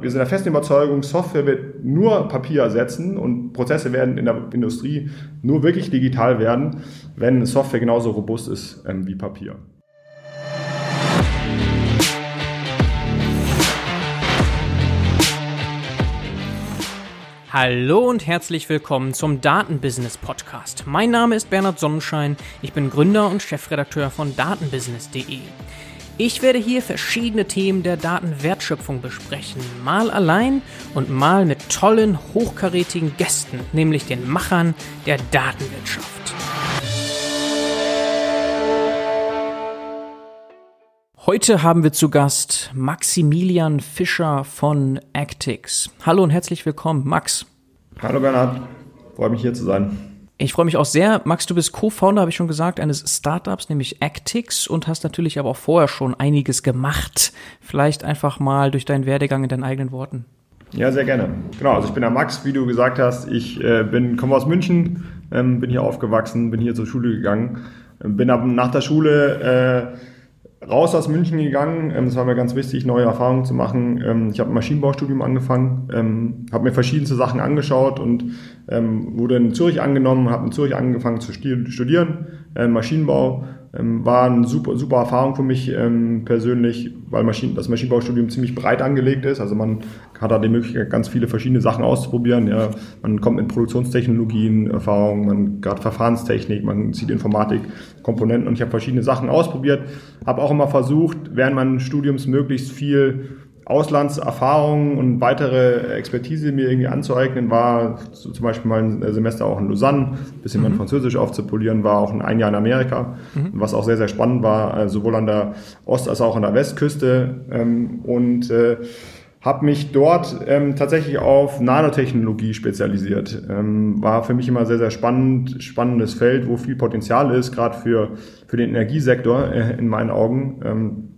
Wir sind der festen Überzeugung, Software wird nur Papier ersetzen und Prozesse werden in der Industrie nur wirklich digital werden, wenn Software genauso robust ist ähm, wie Papier. Hallo und herzlich willkommen zum Datenbusiness Podcast. Mein Name ist Bernhard Sonnenschein, ich bin Gründer und Chefredakteur von datenbusiness.de. Ich werde hier verschiedene Themen der Datenwertschöpfung besprechen, mal allein und mal mit tollen, hochkarätigen Gästen, nämlich den Machern der Datenwirtschaft. Heute haben wir zu Gast Maximilian Fischer von Actix. Hallo und herzlich willkommen, Max. Hallo Bernhard, freue mich hier zu sein. Ich freue mich auch sehr. Max, du bist Co-Founder, habe ich schon gesagt, eines Startups, nämlich Actix und hast natürlich aber auch vorher schon einiges gemacht. Vielleicht einfach mal durch deinen Werdegang in deinen eigenen Worten. Ja, sehr gerne. Genau, also ich bin der Max, wie du gesagt hast. Ich äh, bin, komme aus München, ähm, bin hier aufgewachsen, bin hier zur Schule gegangen, bin ab nach der Schule äh, raus aus München gegangen. Ähm, es war mir ganz wichtig, neue Erfahrungen zu machen. Ähm, ich habe ein Maschinenbaustudium angefangen, ähm, habe mir verschiedenste Sachen angeschaut und wurde in Zürich angenommen, habe in Zürich angefangen zu studieren, äh, Maschinenbau ähm, war eine super, super Erfahrung für mich ähm, persönlich, weil Maschinen, das Maschinenbaustudium ziemlich breit angelegt ist. Also man hat da die Möglichkeit, ganz viele verschiedene Sachen auszuprobieren. Ja. Man kommt mit Produktionstechnologien, Erfahrungen, man gerade Verfahrenstechnik, man sieht Informatik, Komponenten und ich habe verschiedene Sachen ausprobiert. Habe auch immer versucht, während meines Studiums möglichst viel Auslandserfahrungen und weitere Expertise mir irgendwie anzueignen, war so zum Beispiel mein Semester auch in Lausanne, bisschen mhm. mein Französisch aufzupolieren, war auch ein Jahr in Amerika, mhm. was auch sehr, sehr spannend war, äh, sowohl an der Ost- als auch an der Westküste. Ähm, und äh, habe mich dort ähm, tatsächlich auf Nanotechnologie spezialisiert. Ähm, war für mich immer sehr, sehr spannend, spannendes Feld, wo viel Potenzial ist, gerade für, für den Energiesektor äh, in meinen Augen. Ähm,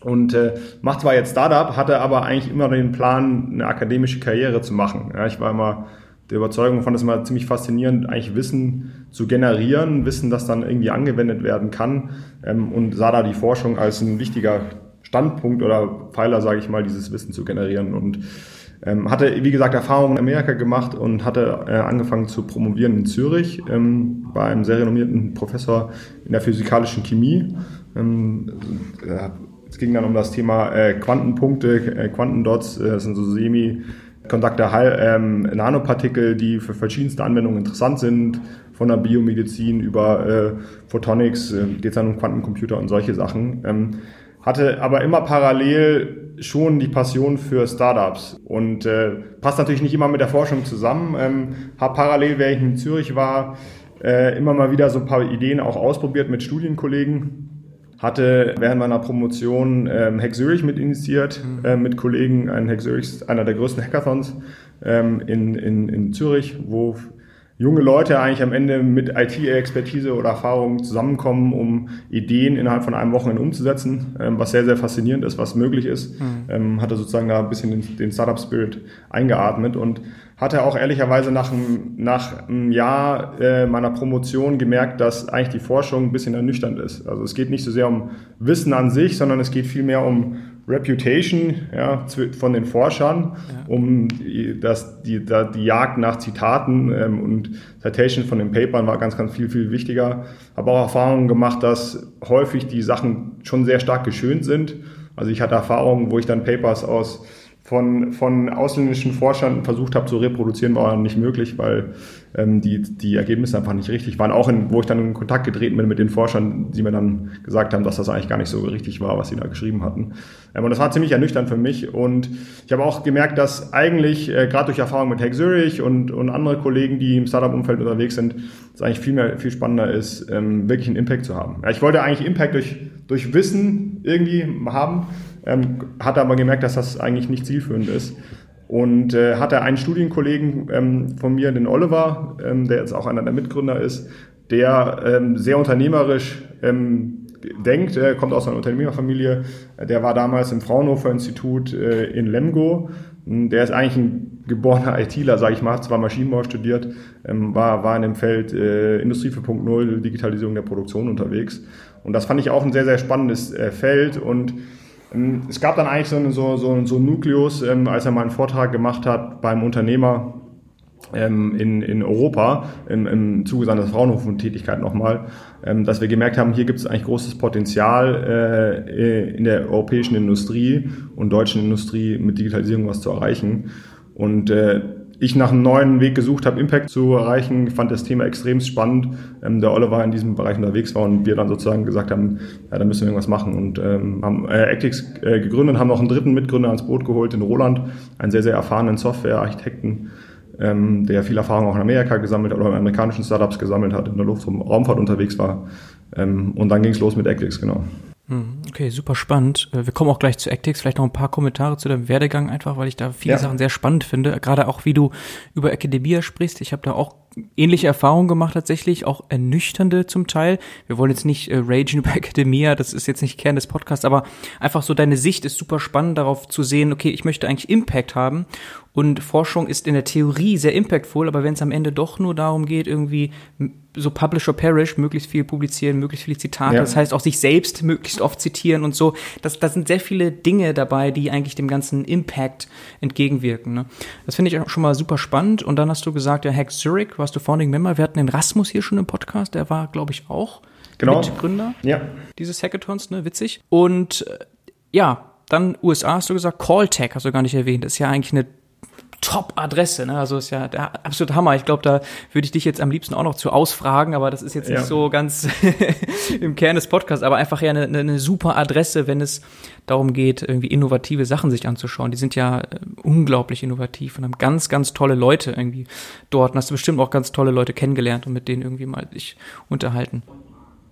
und äh, macht zwar jetzt Startup, hatte aber eigentlich immer den Plan, eine akademische Karriere zu machen. Ja, ich war immer der Überzeugung, fand es immer ziemlich faszinierend, eigentlich Wissen zu generieren, Wissen, das dann irgendwie angewendet werden kann ähm, und sah da die Forschung als ein wichtiger Standpunkt oder Pfeiler, sage ich mal, dieses Wissen zu generieren und ähm, hatte, wie gesagt, Erfahrungen in Amerika gemacht und hatte äh, angefangen zu promovieren in Zürich ähm, bei einem sehr renommierten Professor in der physikalischen Chemie. Ähm, äh, es ging dann um das Thema äh, Quantenpunkte, äh, Quantendots, äh, das sind so semi Kontakte, ähm, Nanopartikel, die für verschiedenste Anwendungen interessant sind, von der Biomedizin über äh, Photonics, äh, geht es dann um Quantencomputer und solche Sachen. Ähm, hatte aber immer parallel schon die Passion für Startups und äh, passt natürlich nicht immer mit der Forschung zusammen. Ähm, habe parallel, während ich in Zürich war, äh, immer mal wieder so ein paar Ideen auch ausprobiert mit Studienkollegen hatte während meiner Promotion ähm, Hack Zurich mit initiiert, mhm. äh, mit Kollegen. Ein Hack Zurich einer der größten Hackathons ähm, in, in, in Zürich, wo junge Leute eigentlich am Ende mit IT-Expertise oder Erfahrung zusammenkommen, um Ideen innerhalb von einem Wochenende umzusetzen, ähm, was sehr, sehr faszinierend ist, was möglich ist. Mhm. Ähm, hatte sozusagen da ein bisschen den, den Startup-Spirit eingeatmet und hatte auch ehrlicherweise nach einem, nach einem Jahr äh, meiner Promotion gemerkt, dass eigentlich die Forschung ein bisschen ernüchternd ist. Also es geht nicht so sehr um Wissen an sich, sondern es geht vielmehr um Reputation ja, von den Forschern, ja. um die, das, die, da, die Jagd nach Zitaten ähm, und Citation von den Papern war ganz, ganz viel, viel wichtiger. Habe auch Erfahrungen gemacht, dass häufig die Sachen schon sehr stark geschönt sind. Also ich hatte Erfahrungen, wo ich dann Papers aus von, von ausländischen Forschern versucht habe zu reproduzieren, war nicht möglich, weil ähm, die, die Ergebnisse einfach nicht richtig waren. Auch in, wo ich dann in Kontakt getreten bin mit den Forschern, die mir dann gesagt haben, dass das eigentlich gar nicht so richtig war, was sie da geschrieben hatten. Ähm, und das war ziemlich ernüchternd für mich. Und ich habe auch gemerkt, dass eigentlich, äh, gerade durch Erfahrung mit Hack Zurich und, und andere Kollegen, die im Startup-Umfeld unterwegs sind, es eigentlich viel mehr, viel spannender ist, ähm, wirklich einen Impact zu haben. Ja, ich wollte eigentlich Impact durch, durch Wissen irgendwie haben ähm, hatte aber gemerkt, dass das eigentlich nicht zielführend ist. Und äh, hatte einen Studienkollegen ähm, von mir, den Oliver, ähm, der jetzt auch einer der Mitgründer ist, der ähm, sehr unternehmerisch ähm, denkt, er kommt aus einer Unternehmerfamilie, der war damals im Fraunhofer Institut äh, in Lemgo. Der ist eigentlich ein geborener ITler, sage ich mal, hat zwar Maschinenbau studiert, ähm, war, war in dem Feld äh, Industrie 4.0, Digitalisierung der Produktion unterwegs. Und das fand ich auch ein sehr, sehr spannendes äh, Feld und Ähm, es gab dann eigentlich so, so, so, so einen Nukleus, ähm, als er mal einen Vortrag gemacht hat beim Unternehmer ähm, in, in Europa im, im Zuge seiner Fraunhofer-Tätigkeit nochmal, ähm, dass wir gemerkt haben, hier gibt es eigentlich großes Potenzial äh, in der europäischen Industrie und deutschen Industrie mit Digitalisierung was zu erreichen. Und äh, ich nach einem neuen Weg gesucht habe, Impact zu erreichen, fand das Thema extrem spannend. Ähm, der Oliver in diesem Bereich unterwegs war und wir dann sozusagen gesagt haben, ja, da müssen wir irgendwas machen und ähm, haben äh, Actix äh, gegründet, haben noch einen dritten Mitgründer ans Boot geholt, den Roland, einen sehr, sehr erfahrenen Softwarearchitekten, ähm, der viel Erfahrung auch in Amerika gesammelt hat oder in amerikanischen Startups gesammelt hat, in der Luft- und Raumfahrt unterwegs war. Ähm, und dann ging es los mit Actix, genau. Hm, okay, super spannend. Äh, wir kommen auch gleich zu Actix. Vielleicht noch ein paar Kommentare zu deinem Werdegang einfach, weil ich da viele ja. Sachen sehr spannend finde. Gerade auch, wie du über Academia sprichst. Ich habe da auch ähnliche Erfahrungen gemacht tatsächlich, auch ernüchternde zum Teil. Wir wollen jetzt nicht äh, ragen über Academia, das ist jetzt nicht Kern des Podcasts, aber einfach so deine Sicht ist super spannend darauf zu sehen, okay, ich möchte eigentlich Impact haben und Forschung ist in der Theorie sehr impactful, aber wenn es am Ende doch nur darum geht, irgendwie so Publish or Perish, möglichst viel publizieren, möglichst viele Zitate, ja. das heißt auch sich selbst möglichst oft zitieren und so, das, das sind sehr viele Dinge dabei, die eigentlich dem ganzen Impact entgegenwirken. Ne? Das finde ich auch schon mal super spannend und dann hast du gesagt, ja, Hack Zurich, warst du Founding Member, wir hatten den Rasmus hier schon im Podcast, der war, glaube ich, auch genau. Mitgründer ja. dieses Hackathons, ne, witzig. Und äh, ja, dann USA hast du gesagt, Calltech hast du gar nicht erwähnt, das ist ja eigentlich eine Top-Adresse. Ne? Also ist ja der absolute Hammer. Ich glaube, da würde ich dich jetzt am liebsten auch noch zu ausfragen, aber das ist jetzt ja. nicht so ganz im Kern des Podcasts, aber einfach ja eine, eine super Adresse, wenn es darum geht, irgendwie innovative Sachen sich anzuschauen. Die sind ja äh, unglaublich innovativ und haben ganz, ganz tolle Leute irgendwie dort. Und hast du bestimmt auch ganz tolle Leute kennengelernt und mit denen irgendwie mal dich unterhalten.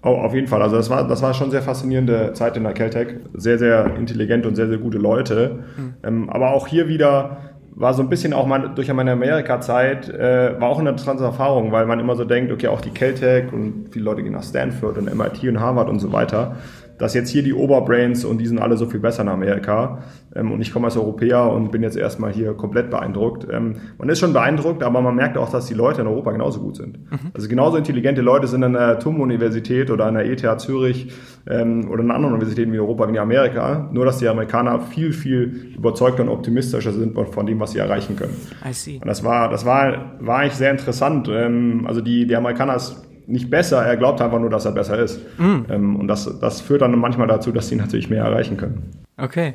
Oh, auf jeden Fall. Also das war, das war schon sehr faszinierende Zeit in der Caltech. Sehr, sehr intelligente und sehr, sehr gute Leute. Mhm. Ähm, aber auch hier wieder war so ein bisschen auch mal durch meine Amerika-Zeit, äh, war auch eine interessante Erfahrung, weil man immer so denkt, okay, auch die Caltech und viele Leute gehen nach Stanford und MIT und Harvard und so weiter dass jetzt hier die Oberbrains und die sind alle so viel besser in Amerika. Ähm, und ich komme als Europäer und bin jetzt erstmal hier komplett beeindruckt. Ähm, man ist schon beeindruckt, aber man merkt auch, dass die Leute in Europa genauso gut sind. Mhm. Also genauso intelligente Leute sind an der TUM-Universität oder an der ETH Zürich ähm, oder in anderen Universitäten wie Europa, wie in Amerika. Nur, dass die Amerikaner viel, viel überzeugter und optimistischer sind von dem, was sie erreichen können. I see. Und das war, das war, war eigentlich sehr interessant. Ähm, also die, die Amerikaner ist nicht besser, er glaubt einfach nur, dass er besser ist. Mm. Ähm, und das, das führt dann manchmal dazu, dass sie natürlich mehr erreichen können. Okay.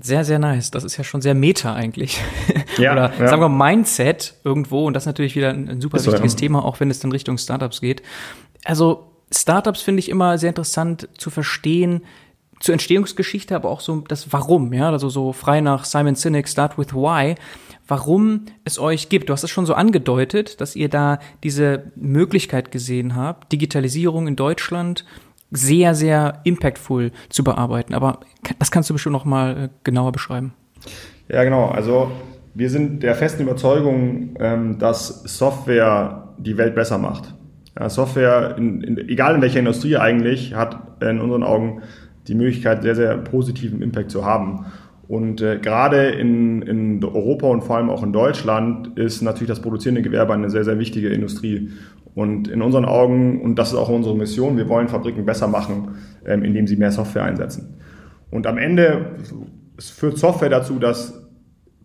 Sehr, sehr nice. Das ist ja schon sehr meta eigentlich. Ja, Oder ja. sagen wir Mindset irgendwo. Und das ist natürlich wieder ein, ein super ist wichtiges so, ja. Thema, auch wenn es dann Richtung Startups geht. Also Startups finde ich immer sehr interessant zu verstehen, zur Entstehungsgeschichte, aber auch so das Warum, ja, also so frei nach Simon Sinek, Start with Why warum es euch gibt. Du hast es schon so angedeutet, dass ihr da diese Möglichkeit gesehen habt, Digitalisierung in Deutschland sehr, sehr impactful zu bearbeiten. Aber das kannst du bestimmt noch mal äh, genauer beschreiben. Ja, genau. Also wir sind der festen Überzeugung, ähm, dass Software die Welt besser macht. Software, in, in, egal in welcher Industrie eigentlich, hat in unseren Augen die Möglichkeit, sehr, sehr positiven Impact zu haben. Und äh, gerade in, in Europa und vor allem auch in Deutschland ist natürlich das produzierende Gewerbe eine sehr, sehr wichtige Industrie. Und in unseren Augen, und das ist auch unsere Mission, wir wollen Fabriken besser machen, ähm, indem sie mehr Software einsetzen. Und am Ende führt Software dazu, dass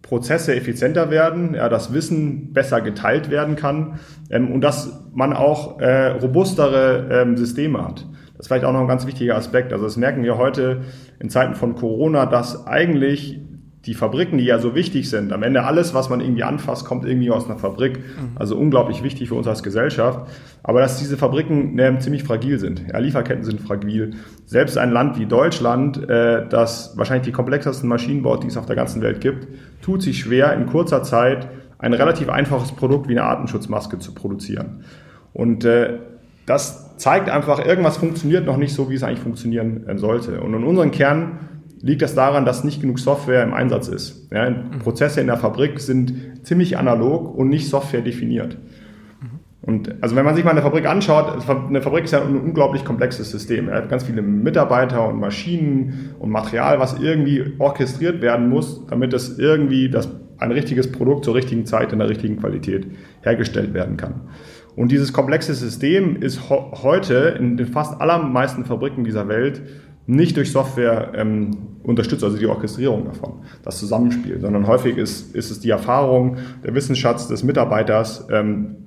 Prozesse effizienter werden, ja, das Wissen besser geteilt werden kann ähm, und dass man auch äh, robustere ähm, Systeme hat. Das ist vielleicht auch noch ein ganz wichtiger Aspekt. Also das merken wir heute in Zeiten von Corona, dass eigentlich die Fabriken, die ja so wichtig sind, am Ende alles, was man irgendwie anfasst, kommt irgendwie aus einer Fabrik. Mhm. Also unglaublich wichtig für uns als Gesellschaft. Aber dass diese Fabriken ne, ziemlich fragil sind. Ja, Lieferketten sind fragil. Selbst ein Land wie Deutschland, äh, das wahrscheinlich die komplexesten Maschinen baut, die es auf der ganzen Welt gibt, tut sich schwer, in kurzer Zeit ein relativ einfaches Produkt wie eine Atemschutzmaske zu produzieren. Und äh, das zeigt einfach, irgendwas funktioniert noch nicht so, wie es eigentlich funktionieren äh, sollte. Und in unserem Kern liegt das daran, dass nicht genug Software im Einsatz ist. Ja, mhm. Prozesse in der Fabrik sind ziemlich analog und nicht Software definiert. Mhm. Und also wenn man sich mal eine Fabrik anschaut, eine Fabrik ist ja ein unglaublich komplexes System. Er hat ganz viele Mitarbeiter und Maschinen und Material, was irgendwie orchestriert werden muss, damit es irgendwie das, ein richtiges Produkt zur richtigen Zeit in der richtigen Qualität hergestellt werden kann. Und dieses komplexe System ist heute in den fast allermeisten Fabriken dieser Welt nicht durch Software ähm, unterstützt, also die Orchestrierung davon, das Zusammenspiel, sondern häufig ist, ist es die Erfahrung, der Wissensschatz des Mitarbeiters, ähm,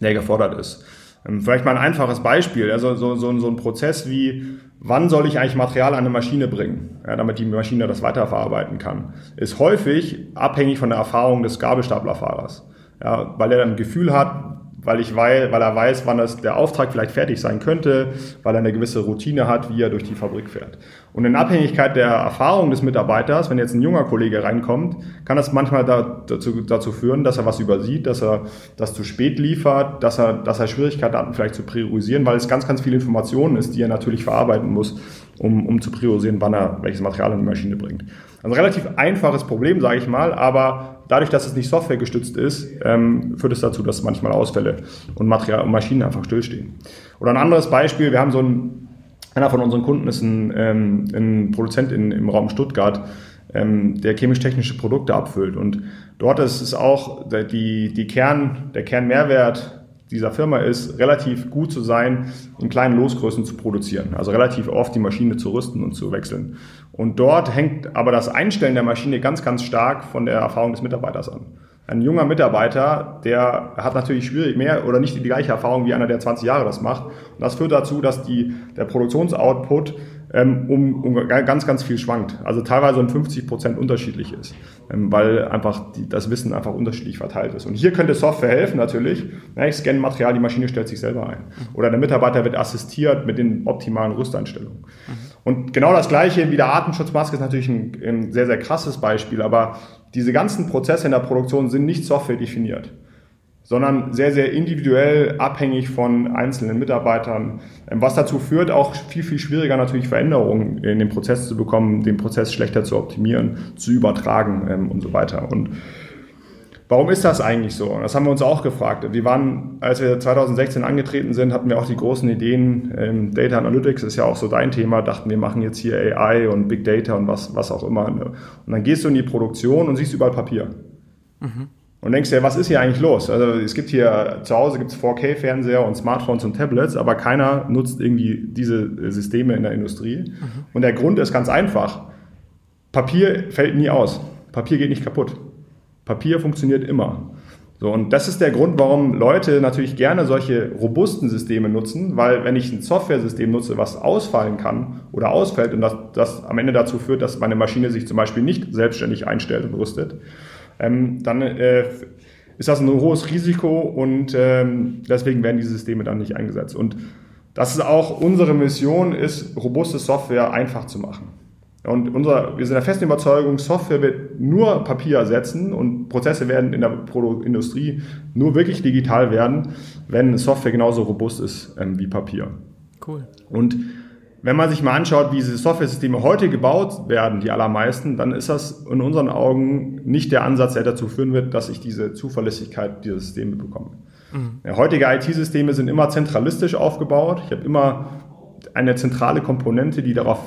der gefordert ist. Ähm, vielleicht mal ein einfaches Beispiel, also so, so, so ein Prozess wie, wann soll ich eigentlich Material an eine Maschine bringen, ja, damit die Maschine das weiterverarbeiten kann, ist häufig abhängig von der Erfahrung des Gabelstaplerfahrers. Ja, weil er ein Gefühl hat, weil, ich weil, weil er weiß, wann das, der Auftrag vielleicht fertig sein könnte, weil er eine gewisse Routine hat, wie er durch die Fabrik fährt. Und in Abhängigkeit der Erfahrung des Mitarbeiters, wenn jetzt ein junger Kollege reinkommt, kann das manchmal da, dazu, dazu führen, dass er was übersieht, dass er das zu spät liefert, dass er, dass er Schwierigkeiten hat, vielleicht zu priorisieren, weil es ganz, ganz viele Informationen ist, die er natürlich verarbeiten muss, um, um zu priorisieren, wann er welches Material in die Maschine bringt. Ein relativ einfaches Problem, sage ich mal, aber dadurch, dass es nicht softwaregestützt ist, ähm, führt es dazu, dass manchmal Ausfälle und Material und Maschinen einfach stillstehen. Oder ein anderes Beispiel, wir haben so ein, einer von unseren Kunden ist ein, ähm, ein Produzent in, im Raum Stuttgart, ähm, der chemisch-technische Produkte abfüllt. Und dort ist es auch die, die Kern, der Kernmehrwert dieser Firma ist, relativ gut zu sein, in kleinen Losgrößen zu produzieren. Also relativ oft die Maschine zu rüsten und zu wechseln. Und dort hängt aber das Einstellen der Maschine ganz, ganz stark von der Erfahrung des Mitarbeiters an. Ein junger Mitarbeiter, der hat natürlich schwierig mehr oder nicht die gleiche Erfahrung wie einer, der 20 Jahre das macht. Und das führt dazu, dass die, der Produktionsoutput ähm, um, um ganz, ganz viel schwankt. Also teilweise um 50 Prozent unterschiedlich ist, ähm, weil einfach die, das Wissen einfach unterschiedlich verteilt ist. Und hier könnte Software helfen natürlich. Ja, ich scanne Material, die Maschine stellt sich selber ein. Oder der Mitarbeiter wird assistiert mit den optimalen Rüsteinstellungen. Und genau das Gleiche wie der Atemschutzmaske ist natürlich ein, ein sehr, sehr krasses Beispiel, aber diese ganzen Prozesse in der Produktion sind nicht software definiert sondern sehr, sehr individuell abhängig von einzelnen Mitarbeitern, ähm, was dazu führt, auch viel, viel schwieriger natürlich Veränderungen in dem Prozess zu bekommen, den Prozess schlechter zu optimieren, zu übertragen ähm, und so weiter. Und warum ist das eigentlich so? Das haben wir uns auch gefragt. Wir waren, als wir 2016 angetreten sind, hatten wir auch die großen Ideen, ähm, Data Analytics ist ja auch so dein Thema, dachten wir machen jetzt hier AI und Big Data und was, was auch immer. Ne? Und dann gehst du in die Produktion und siehst überall Papier. Mhm und denkst dir, was ist hier eigentlich los? Also es gibt hier zu Hause gibt's 4K-Fernseher und Smartphones und Tablets, aber keiner nutzt irgendwie diese Systeme in der Industrie. Mhm. Und der Grund ist ganz einfach. Papier fällt nie aus. Papier geht nicht kaputt. Papier funktioniert immer. So, und das ist der Grund, warum Leute natürlich gerne solche robusten Systeme nutzen, weil wenn ich ein Software-System nutze, was ausfallen kann oder ausfällt und das, das am Ende dazu führt, dass meine Maschine sich zum Beispiel nicht selbstständig einstellt und rüstet, ähm, dann äh, ist das ein hohes Risiko und ähm, deswegen werden diese Systeme dann nicht eingesetzt. Und das ist auch unsere Mission, ist robuste Software einfach zu machen. Und unser, wir sind der festen Überzeugung, Software wird nur Papier ersetzen und Prozesse werden in der Industrie nur wirklich digital werden, wenn Software genauso robust ist ähm, wie Papier. Cool. Und wenn man sich mal anschaut, wie diese Software-Systeme heute gebaut werden, die allermeisten, dann ist das in unseren Augen nicht der Ansatz, der dazu führen wird, dass ich diese Zuverlässigkeit dieser Systeme bekomme. Mhm. Ja, heutige IT-Systeme sind immer zentralistisch aufgebaut. Ich habe immer eine zentrale Komponente, die darauf,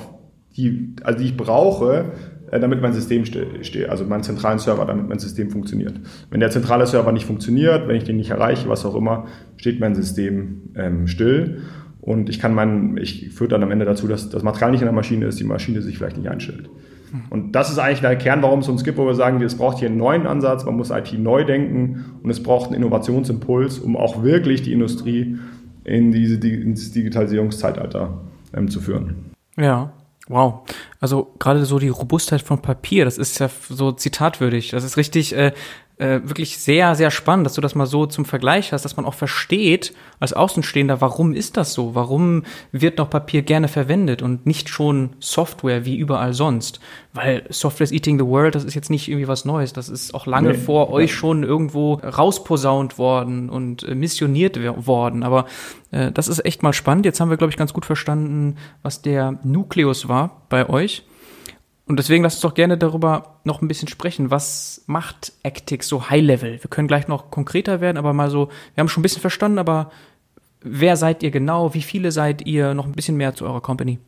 die, also die ich brauche, äh, damit mein System steht, also meinen zentralen Server, damit mein System funktioniert. Wenn der zentrale Server nicht funktioniert, wenn ich den nicht erreiche, was auch immer, steht mein System ähm, still. Und ich kann meinen, ich führt dann am Ende dazu, dass das Material nicht in der Maschine ist, die Maschine sich vielleicht nicht einstellt. Und das ist eigentlich der Kern, warum es uns gibt, wo wir sagen, es braucht hier einen neuen Ansatz, man muss IT neu denken und es braucht einen Innovationsimpuls, um auch wirklich die Industrie in diese, ins Digitalisierungszeitalter ähm, zu führen. Ja, wow. Also gerade so die Robustheit von Papier, das ist ja so zitatwürdig. Das ist richtig, äh, äh, wirklich sehr, sehr spannend, dass du das mal so zum Vergleich hast, dass man auch versteht als Außenstehender, warum ist das so? Warum wird noch Papier gerne verwendet und nicht schon Software wie überall sonst? Weil Software is eating the world, das ist jetzt nicht irgendwie was Neues. Das ist auch lange nee, vor euch schon irgendwo rausposaunt worden und äh, missioniert worden. Aber äh, das ist echt mal spannend. Jetzt haben wir, glaube ich, ganz gut verstanden, was der Nukleus war bei euch. Und deswegen lasst uns doch gerne darüber noch ein bisschen sprechen. Was macht Actix so High Level? Wir können gleich noch konkreter werden, aber mal so, wir haben schon ein bisschen verstanden, aber wer seid ihr genau? Wie viele seid ihr? Noch ein bisschen mehr zu eurer Company.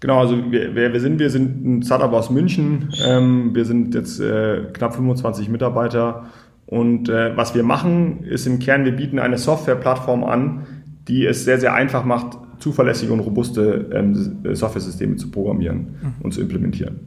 Genau, also wer, wer wir sind, wir sind ein Startup aus München. Ähm, wir sind jetzt äh, knapp 25 Mitarbeiter. Und äh, was wir machen, ist im Kern, wir bieten eine Softwareplattform an, die es sehr, sehr einfach macht, zuverlässige und robuste ähm, Software-Systeme zu programmieren mhm. und zu implementieren.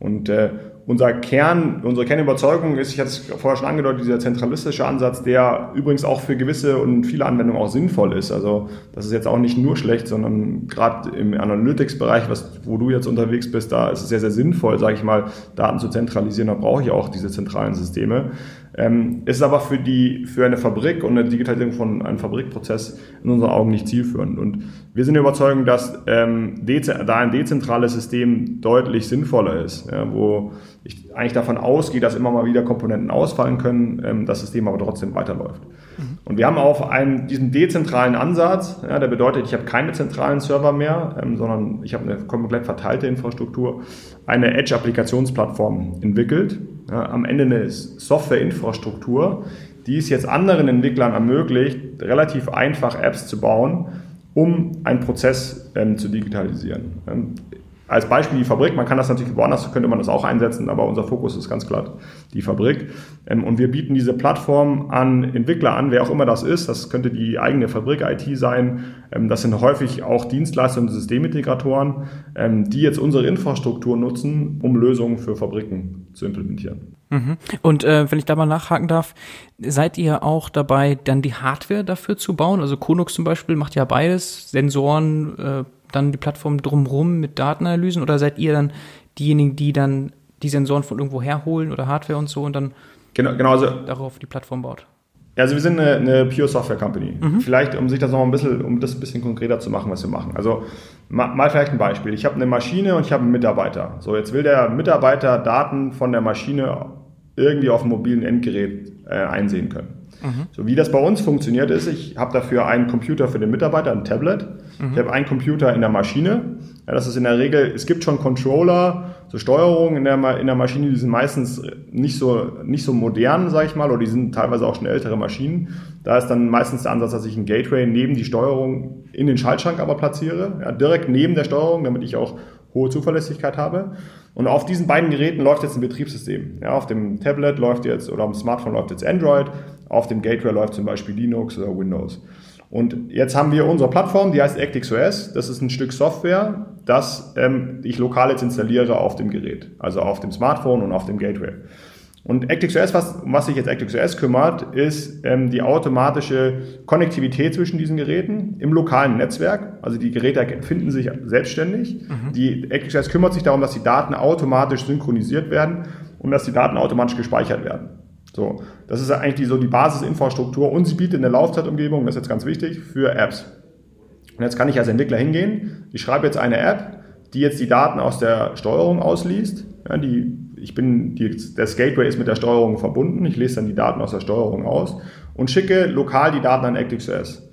Und äh, unser Kern, unsere Kernüberzeugung ist, ich hatte es vorher schon angedeutet, dieser zentralistische Ansatz, der übrigens auch für gewisse und viele Anwendungen auch sinnvoll ist. Also das ist jetzt auch nicht nur schlecht, sondern gerade im Analytics-Bereich, wo du jetzt unterwegs bist, da ist es sehr, sehr sinnvoll, sage ich mal, Daten zu zentralisieren. Da brauche ich auch diese zentralen Systeme. Ähm, ist aber für, die, für eine Fabrik und eine Digitalisierung von einem Fabrikprozess in unseren Augen nicht zielführend. Und wir sind überzeugt, dass ähm, da ein dezentrales System deutlich sinnvoller ist, ja, wo ich eigentlich davon ausgehe, dass immer mal wieder Komponenten ausfallen können, ähm, das System aber trotzdem weiterläuft. Mhm. Und wir haben auf einen, diesen dezentralen Ansatz, ja, der bedeutet, ich habe keine zentralen Server mehr, ähm, sondern ich habe eine komplett verteilte Infrastruktur, eine Edge-Applikationsplattform entwickelt. Ja, am Ende eine Software-Infrastruktur, die es jetzt anderen Entwicklern ermöglicht, relativ einfach Apps zu bauen, um einen Prozess ähm, zu digitalisieren. Ähm, als Beispiel die Fabrik, man kann das natürlich woanders, könnte man das auch einsetzen, aber unser Fokus ist ganz klar die Fabrik. Ähm, und wir bieten diese Plattform an Entwickler an, wer auch immer das ist. Das könnte die eigene Fabrik IT sein. Ähm, das sind häufig auch Dienstleister und Systemintegratoren, ähm, die jetzt unsere Infrastruktur nutzen, um Lösungen für Fabriken zu implementieren. Mhm. Und äh, wenn ich da mal nachhaken darf, seid ihr auch dabei, dann die Hardware dafür zu bauen? Also Konux zum Beispiel macht ja beides, Sensoren, äh, dann die Plattform drumherum mit Datenanalysen oder seid ihr dann diejenigen, die dann die Sensoren von irgendwo herholen oder Hardware und so und dann genau, genau, also, darauf die Plattform baut? Also wir sind eine, eine Pure Software Company. Mhm. Vielleicht, um sich das noch ein bisschen, um das ein bisschen konkreter zu machen, was wir machen. Also mal, mal vielleicht ein Beispiel. Ich habe eine Maschine und ich habe einen Mitarbeiter. So, jetzt will der Mitarbeiter Daten von der Maschine irgendwie auf dem mobilen Endgerät äh, einsehen können. So wie das bei uns funktioniert ist, ich habe dafür einen Computer für den Mitarbeiter, ein Tablet. Mhm. Ich habe einen Computer in der Maschine. Ja, das ist in der Regel, es gibt schon Controller, so Steuerungen in der, in der Maschine, die sind meistens nicht so, nicht so modern, sage ich mal, oder die sind teilweise auch schon ältere Maschinen. Da ist dann meistens der Ansatz, dass ich ein Gateway neben die Steuerung in den Schaltschrank aber platziere, ja, direkt neben der Steuerung, damit ich auch hohe Zuverlässigkeit habe. Und auf diesen beiden Geräten läuft jetzt ein Betriebssystem. Ja, auf dem Tablet läuft jetzt oder dem Smartphone läuft jetzt Android, auf dem Gateway läuft zum Beispiel Linux oder Windows. Und jetzt haben wir unsere Plattform, die heißt ActixOS. Das ist ein Stück Software, das ähm, ich lokal jetzt installiere auf dem Gerät, also auf dem Smartphone und auf dem Gateway. Und ActixOS, was, um was sich jetzt ActixOS kümmert, ist ähm, die automatische Konnektivität zwischen diesen Geräten im lokalen Netzwerk. Also die Geräte finden sich selbstständig. Mhm. Die ActixOS kümmert sich darum, dass die Daten automatisch synchronisiert werden und dass die Daten automatisch gespeichert werden. So, das ist eigentlich die, so die Basisinfrastruktur und sie bietet eine Laufzeitumgebung, das ist jetzt ganz wichtig, für Apps. Und jetzt kann ich als Entwickler hingehen, ich schreibe jetzt eine App, die jetzt die Daten aus der Steuerung ausliest. Ja, die, ich bin, die, das Gateway ist mit der Steuerung verbunden, ich lese dann die Daten aus der Steuerung aus und schicke lokal die Daten an ActiveOS.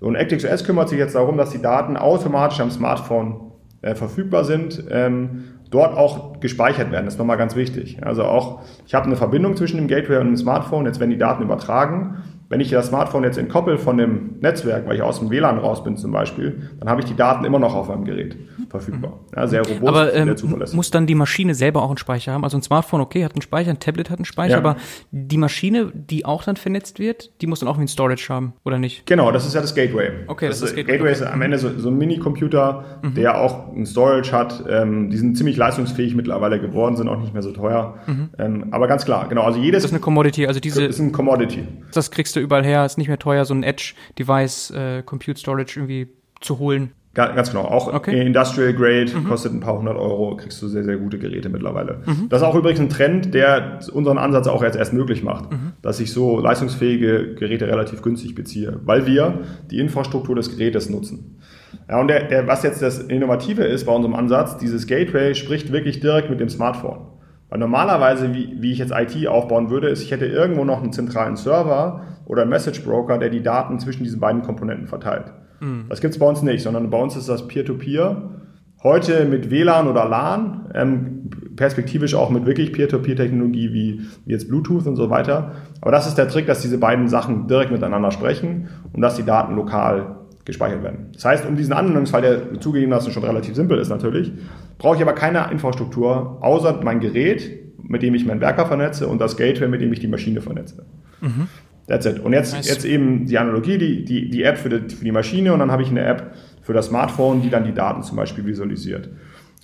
So, und ActiveOS kümmert sich jetzt darum, dass die Daten automatisch am Smartphone äh, verfügbar sind ähm, dort auch gespeichert werden. Das ist nochmal ganz wichtig. Also auch, ich habe eine Verbindung zwischen dem Gateway und dem Smartphone, jetzt werden die Daten übertragen wenn ich das Smartphone jetzt entkoppel von dem Netzwerk, weil ich aus dem WLAN raus bin zum Beispiel, dann habe ich die Daten immer noch auf meinem Gerät verfügbar. Ja, sehr robust, aber, ähm, sehr zuverlässig. Muss dann die Maschine selber auch einen Speicher haben? Also ein Smartphone, okay, hat einen Speicher, ein Tablet hat einen Speicher, ja. aber die Maschine, die auch dann vernetzt wird, die muss dann auch wie ein Storage haben, oder nicht? Genau, das ist ja das Gateway. Okay, das, das ist das Gateway. Gateway ist am Ende so, so ein Mini-Computer, mhm. der auch ein Storage hat. Ähm, die sind ziemlich leistungsfähig mittlerweile geworden, sind auch nicht mehr so teuer. Mhm. Ähm, aber ganz klar, genau, also jedes... Das ist eine Commodity, also diese... Das ist ein Commodity. Das kriegst du überall her, ist nicht mehr teuer, so ein Edge-Device, äh, Compute Storage irgendwie zu holen. Ganz genau. Auch okay. Industrial Grade mhm. kostet ein paar hundert Euro, kriegst du sehr, sehr gute Geräte mittlerweile. Mhm. Das ist auch übrigens ein Trend, der unseren Ansatz auch jetzt erst möglich macht, mhm. dass ich so leistungsfähige Geräte relativ günstig beziehe, weil wir die Infrastruktur des Gerätes nutzen. Ja, und der, der, was jetzt das Innovative ist bei unserem Ansatz, dieses Gateway spricht wirklich direkt mit dem Smartphone. Weil normalerweise, wie, wie ich jetzt IT aufbauen würde, ist, ich hätte irgendwo noch einen zentralen Server oder einen Message Broker, der die Daten zwischen diesen beiden Komponenten verteilt. Mhm. Das gibt es bei uns nicht, sondern bei uns ist das Peer-to-Peer. -Peer. Heute mit WLAN oder LAN, ähm, perspektivisch auch mit wirklich Peer-to-Peer-Technologie wie, wie jetzt Bluetooth und so weiter. Aber das ist der Trick, dass diese beiden Sachen direkt miteinander sprechen und dass die Daten lokal gespeichert werden. Das heißt, um diesen Anwendungsfall, der zugegebenermaßen schon relativ simpel ist natürlich, brauche ich aber keine Infrastruktur, außer mein Gerät, mit dem ich meinen Werker vernetze und das Gateway, mit dem ich die Maschine vernetze. Mhm. That's it. Und jetzt, nice. jetzt eben die Analogie, die, die, die App für die, für die Maschine und dann habe ich eine App für das Smartphone, die dann die Daten zum Beispiel visualisiert.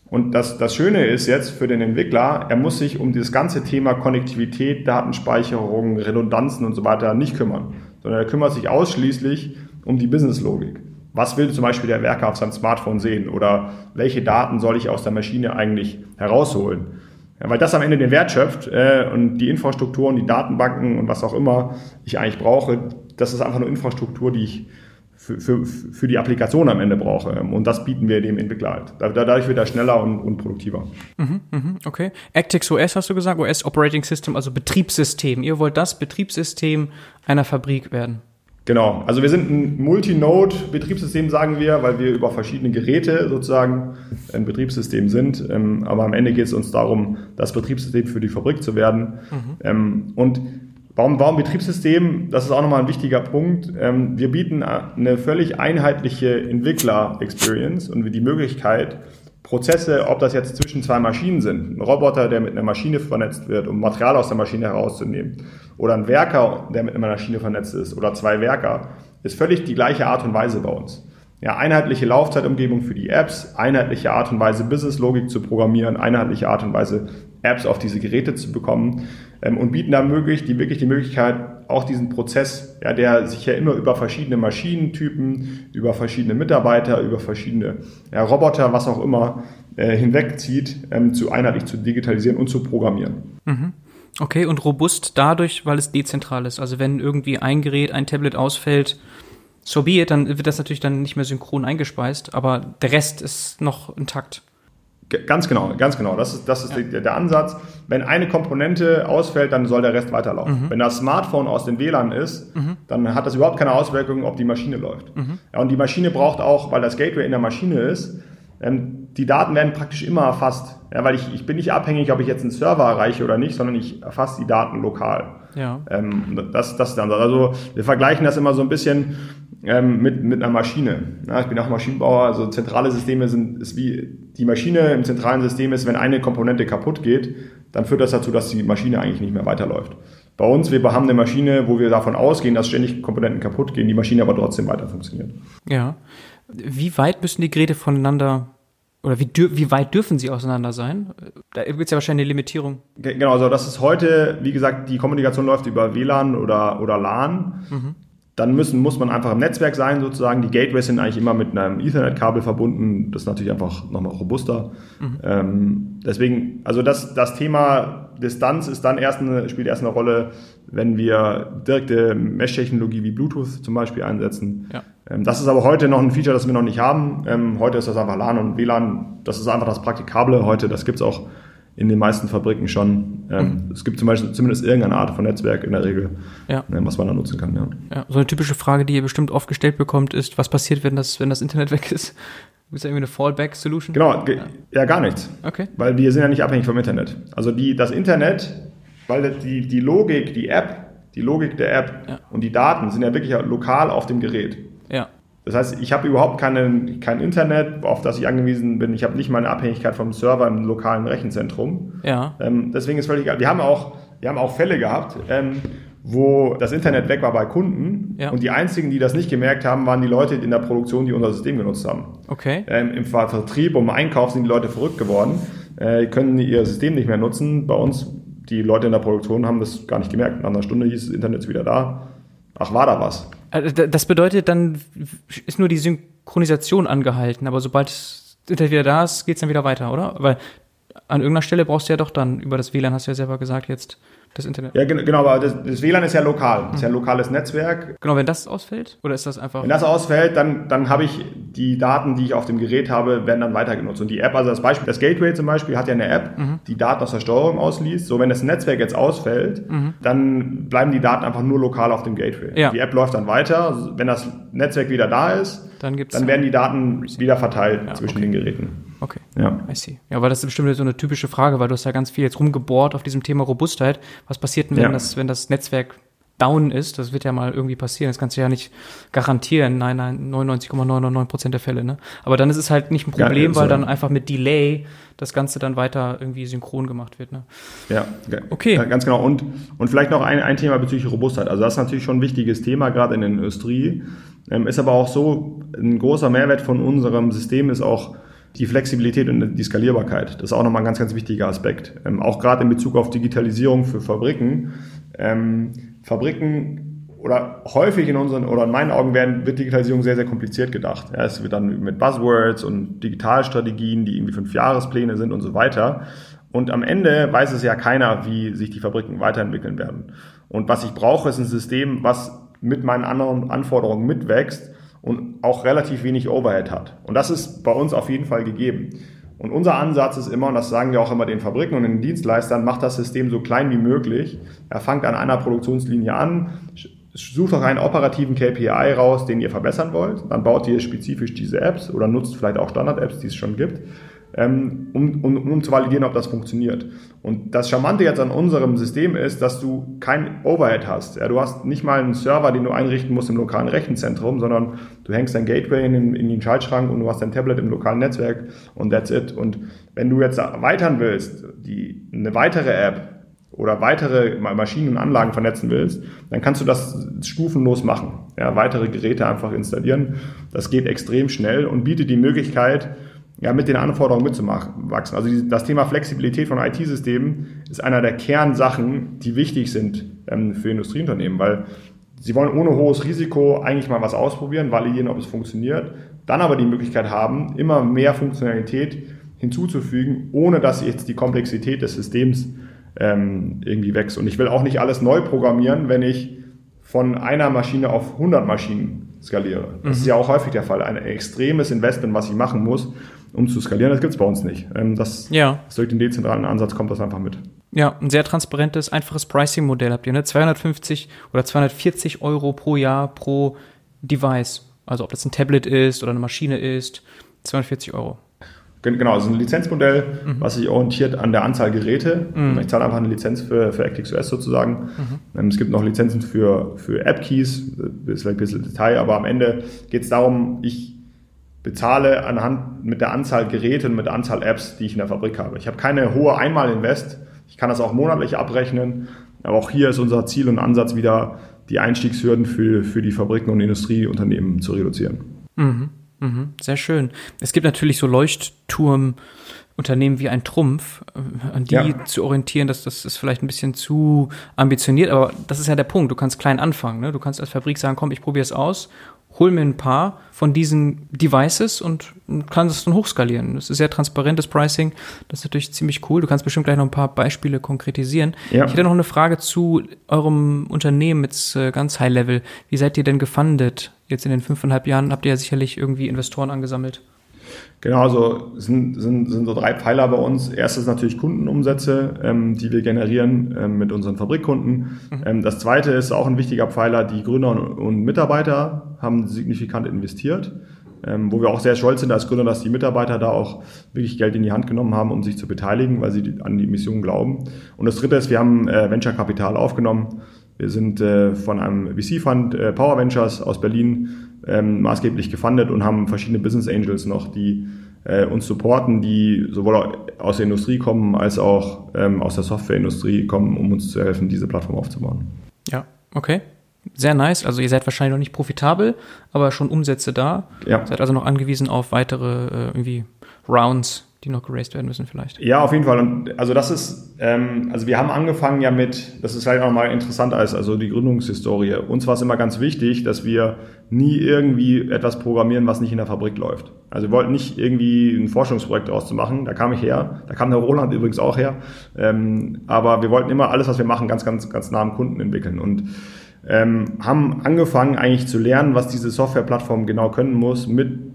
Und das, das Schöne ist jetzt für den Entwickler, er muss sich um dieses ganze Thema Konnektivität, Datenspeicherung, Redundanzen und so weiter nicht kümmern, sondern er kümmert sich ausschließlich um die Businesslogik. Was will zum Beispiel der Werker auf seinem Smartphone sehen oder welche Daten soll ich aus der Maschine eigentlich herausholen? Ja, weil das am Ende den Wert schöpft äh, und die Infrastrukturen, die Datenbanken und was auch immer ich eigentlich brauche, das ist einfach nur Infrastruktur, die ich für, für, für die Applikation am Ende brauche. Und das bieten wir dem Entwickler halt. Dadurch wird er schneller und, und produktiver. Mhm, mhm, okay. Actix OS hast du gesagt, OS Operating System, also Betriebssystem. Ihr wollt das Betriebssystem einer Fabrik werden. Genau, also wir sind ein Multinode-Betriebssystem, sagen wir, weil wir über verschiedene Geräte sozusagen ein Betriebssystem sind. Ähm, aber am Ende geht es uns darum, das Betriebssystem für die Fabrik zu werden. Mhm. Ähm, und Warum, warum Betriebssystem? Das ist auch nochmal ein wichtiger Punkt. Ähm, wir bieten eine völlig einheitliche Entwickler-Experience und die Möglichkeit, Prozesse, ob das jetzt zwischen zwei Maschinen sind, ein Roboter, der mit einer Maschine vernetzt wird, um Material aus der Maschine herauszunehmen, oder ein Werker, der mit einer Maschine vernetzt ist, oder zwei Werker, ist völlig die gleiche Art und Weise bei uns. Ja, einheitliche Laufzeitumgebung für die Apps, einheitliche Art und Weise Businesslogik zu programmieren, einheitliche Art und Weise Apps auf diese Geräte zu bekommen ähm, und bieten da möglich, die, wirklich die Möglichkeit, auch diesen Prozess, ja, der sich ja immer über verschiedene Maschinentypen, über verschiedene Mitarbeiter, über verschiedene ja, Roboter, was auch immer, äh, hinwegzieht, ähm, zu einheitlich zu digitalisieren und zu programmieren. Mhm. Okay, und robust dadurch, weil es dezentral ist. Also wenn irgendwie ein Gerät, ein Tablet ausfällt, so be it, dann wird das natürlich dann nicht mehr synchron eingespeist, aber der Rest ist noch intakt. Ganz genau, ganz genau. Das ist, das ist ja. der, der, Ansatz. Wenn eine Komponente ausfällt, dann soll der Rest weiterlaufen. Mhm. Wenn das Smartphone aus dem WLAN ist, mhm. dann hat das überhaupt keine Auswirkungen, ob die Maschine läuft. Mhm. Ja, und die Maschine braucht auch, weil das Gateway in der Maschine ist, ähm, die Daten werden praktisch immer erfasst. Ja, weil ich, ich bin nicht abhängig, ob ich jetzt einen Server erreiche oder nicht, sondern ich erfasse die Daten lokal. Ja. Ähm, das, das dann. Also wir vergleichen das immer so ein bisschen ähm, mit, mit einer Maschine. Ja, ich bin auch Maschinenbauer, also zentrale Systeme sind ist wie die Maschine im zentralen System ist, wenn eine Komponente kaputt geht, dann führt das dazu, dass die Maschine eigentlich nicht mehr weiterläuft. Bei uns, wir haben eine Maschine, wo wir davon ausgehen, dass ständig Komponenten kaputt gehen, die Maschine aber trotzdem weiter funktioniert. Ja. Wie weit müssen die Geräte voneinander oder wie, wie weit dürfen sie auseinander sein? Da gibt es ja wahrscheinlich eine Limitierung. Genau, also das ist heute, wie gesagt, die Kommunikation läuft über WLAN oder, oder LAN. Mhm. Dann müssen, muss man einfach im Netzwerk sein, sozusagen. Die Gateways sind eigentlich immer mit einem Ethernet-Kabel verbunden. Das ist natürlich einfach nochmal robuster. Mhm. Ähm, deswegen, also das, das Thema Distanz ist dann erst eine, spielt erst eine Rolle, wenn wir direkte Mesh-Technologie wie Bluetooth zum Beispiel einsetzen. Ja. Ähm, das ist aber heute noch ein Feature, das wir noch nicht haben. Ähm, heute ist das einfach LAN und WLAN. Das ist einfach das Praktikable heute. Das gibt's auch in den meisten Fabriken schon. Ähm, mhm. Es gibt zum Beispiel zumindest irgendeine Art von Netzwerk in der Regel, ja. was man da nutzen kann. Ja. ja. so eine typische Frage, die ihr bestimmt oft gestellt bekommt, ist, was passiert, wenn das, wenn das Internet weg ist? Gibt es irgendwie eine Fallback-Solution? Genau, ja. ja. gar nichts. Okay. Weil wir sind ja nicht abhängig vom Internet. Also die, das Internet, weil die, die Logik, die App, die Logik der App und die Daten sind ja wirklich lokal auf dem Gerät. Das heißt, ich habe überhaupt keine, kein Internet, auf das ich angewiesen bin. Ich habe nicht mal eine Abhängigkeit vom Server im lokalen Rechenzentrum. Ja. Ähm, deswegen ist völlig egal. Wir haben auch, wir haben auch Fälle gehabt, ähm, wo das Internet weg war bei Kunden ja. und die einzigen, die das nicht gemerkt haben, waren die Leute in der Produktion, die unser System genutzt haben. Okay. Ähm, Im Vertrieb und im Einkauf sind die Leute verrückt geworden, äh, können ihr System nicht mehr nutzen. Bei uns, die Leute in der Produktion haben das gar nicht gemerkt. Nach einer Stunde hieß das Internet wieder da. Ach, war da was? Äh, das bedeutet, dann ist nur die Synchronisation angehalten, aber sobald das Internet wieder da ist, geht es dann wieder weiter, oder? Weil an irgendeiner Stelle brauchst du ja doch dann über das WLAN, hast du ja selber gesagt, jetzt das Internet. Ja, genau, aber das, das WLAN ist ja lokal. Das ist ja ein mhm. lokales Netzwerk. Genau, wenn das ausfällt? Oder ist das einfach. Wenn das ausfällt, dann, dann habe ich die Daten, die ich auf dem Gerät habe, werden dann weiter genutzt. Und die App, also das Beispiel, das Gateway zum Beispiel hat ja eine App, mhm. die Daten aus der Steuerung ausliest. So, wenn das Netzwerk jetzt ausfällt, mhm. dann bleiben die Daten einfach nur lokal auf dem Gateway. Ja. Die App läuft dann weiter. Wenn das Netzwerk wieder da ist, dann, dann werden die Daten wieder verteilt ja, zwischen okay. den Geräten. Ja. I see. Ja, weil das ist bestimmt so eine typische Frage, weil du hast ja ganz viel jetzt rumgebohrt auf diesem Thema Robustheit. Was passiert denn, wenn, ja. das, wenn das Netzwerk down ist? Das wird ja mal irgendwie passieren. Das kannst du ja nicht garantieren. Nein, nein, 99,999 Prozent der Fälle. Ne? Aber dann ist es halt nicht ein Problem, ja, weil dann einfach mit Delay das Ganze dann weiter irgendwie synchron gemacht wird. Ne? Ja, okay. Ganz genau. Und, und vielleicht noch ein, ein Thema bezüglich Robustheit. Also das ist natürlich schon ein wichtiges Thema, gerade in der Industrie. Ähm, ist aber auch so, ein großer Mehrwert von unserem System ist auch die Flexibilität und die Skalierbarkeit. Das ist auch nochmal ein ganz, ganz wichtiger Aspekt. Ähm, auch gerade in Bezug auf Digitalisierung für Fabriken. Ähm, Fabriken oder häufig in unseren oder in meinen Augen werden, wird Digitalisierung sehr, sehr kompliziert gedacht. Ja, es wird dann mit Buzzwords und Digitalstrategien, die irgendwie fünf Jahrespläne sind und so weiter. Und am Ende weiß es ja keiner, wie sich die Fabriken weiterentwickeln werden. Und was ich brauche, ist ein System, was mit meinen anderen Anforderungen mitwächst und auch relativ wenig Overhead hat. Und das ist bei uns auf jeden Fall gegeben. Und unser Ansatz ist immer, und das sagen wir auch immer den Fabriken und den Dienstleistern, macht das System so klein wie möglich. Er fangt an einer Produktionslinie an, sucht auch einen operativen KPI raus, den ihr verbessern wollt. Dann baut ihr spezifisch diese Apps oder nutzt vielleicht auch Standard-Apps, die es schon gibt um, um, um zu validieren, ob das funktioniert. Und das Charmante jetzt an unserem System ist, dass du kein Overhead hast. Ja, du hast nicht mal einen Server, den du einrichten musst im lokalen Rechenzentrum, sondern du hängst dein Gateway in den, in den Schaltschrank und du hast dein Tablet im lokalen Netzwerk und that's it. Und wenn du jetzt erweitern willst, die, eine weitere App oder weitere Maschinen und Anlagen vernetzen willst, dann kannst du das stufenlos machen. Ja, weitere Geräte einfach installieren. Das geht extrem schnell und bietet die Möglichkeit, ja, mit den Anforderungen mitzuwachsen. Also das Thema Flexibilität von IT-Systemen ist einer der Kernsachen, die wichtig sind ähm, für Industrieunternehmen, weil sie wollen ohne hohes Risiko eigentlich mal was ausprobieren, validieren, ob es funktioniert, dann aber die Möglichkeit haben, immer mehr Funktionalität hinzuzufügen, ohne dass jetzt die Komplexität des Systems ähm, irgendwie wächst. Und ich will auch nicht alles neu programmieren, wenn ich von einer Maschine auf 100 Maschinen skaliere. Das mhm. ist ja auch häufig der Fall. Ein extremes Investment, was ich machen muss, um zu skalieren. Das gibt es bei uns nicht. Ähm, das, ja. durch den dezentralen Ansatz kommt das einfach mit. Ja, ein sehr transparentes, einfaches Pricing-Modell habt ihr, ne? 250 oder 240 Euro pro Jahr pro Device. Also ob das ein Tablet ist oder eine Maschine ist, 240 Euro. Genau, also ein Lizenzmodell, mhm. was sich orientiert an der Anzahl Geräte. Mhm. Ich zahle einfach eine Lizenz für, für ActiveOS sozusagen. Mhm. Ähm, es gibt noch Lizenzen für, für App-Keys, das ist vielleicht ein bisschen Detail, aber am Ende geht es darum, ich bezahle anhand mit der Anzahl Geräte und mit der Anzahl Apps, die ich in der Fabrik habe. Ich habe keine hohe Einmalinvest. Ich kann das auch monatlich abrechnen. Aber auch hier ist unser Ziel und Ansatz wieder, die Einstiegshürden für, für die Fabriken und Industrieunternehmen zu reduzieren. Mhm, mhm, sehr schön. Es gibt natürlich so Leuchtturmunternehmen wie ein Trumpf, äh, an die ja. zu orientieren, dass das ist vielleicht ein bisschen zu ambitioniert, aber das ist ja der Punkt. Du kannst klein anfangen. Ne? Du kannst als Fabrik sagen, komm, ich probiere es aus hol mir ein paar von diesen Devices und kann es dann hochskalieren. Das ist sehr transparentes Pricing. Das ist natürlich ziemlich cool. Du kannst bestimmt gleich noch ein paar Beispiele konkretisieren. Ja. Ich hätte noch eine Frage zu eurem Unternehmen jetzt äh, ganz High Level. Wie seid ihr denn gefundet? Jetzt in den fünfeinhalb Jahren habt ihr ja sicherlich irgendwie Investoren angesammelt. Genau, also sind, sind, sind so drei Pfeiler bei uns. Erstes natürlich Kundenumsätze, ähm, die wir generieren ähm, mit unseren Fabrikkunden. Mhm. Ähm, das zweite ist auch ein wichtiger Pfeiler, die Gründer und, und Mitarbeiter haben signifikant investiert. Ähm, wo wir auch sehr stolz sind als Gründer, dass die Mitarbeiter da auch wirklich Geld in die Hand genommen haben, um sich zu beteiligen, weil sie an die Mission glauben. Und das dritte ist, wir haben äh, Venture Kapital aufgenommen. Wir sind äh, von einem VC-Fund, äh, Power Ventures aus Berlin, ähm, maßgeblich gefundet und haben verschiedene Business Angels noch, die äh, uns supporten, die sowohl aus der Industrie kommen als auch ähm, aus der Softwareindustrie kommen, um uns zu helfen, diese Plattform aufzubauen. Ja, okay. Sehr nice. Also ihr seid wahrscheinlich noch nicht profitabel, aber schon Umsätze da. Ja. Seid also noch angewiesen auf weitere irgendwie Rounds, die noch geraced werden müssen vielleicht. Ja, auf jeden Fall. Und also das ist, ähm, also wir haben angefangen ja mit, das ist vielleicht auch mal interessant als also die Gründungshistorie. Uns war es immer ganz wichtig, dass wir nie irgendwie etwas programmieren, was nicht in der Fabrik läuft. Also wir wollten nicht irgendwie ein Forschungsprojekt daraus zu machen. Da kam ich her. Da kam der Roland übrigens auch her. Ähm, aber wir wollten immer alles, was wir machen, ganz, ganz, ganz nah am Kunden entwickeln. Und ähm, haben angefangen eigentlich zu lernen, was diese Softwareplattform genau können muss mit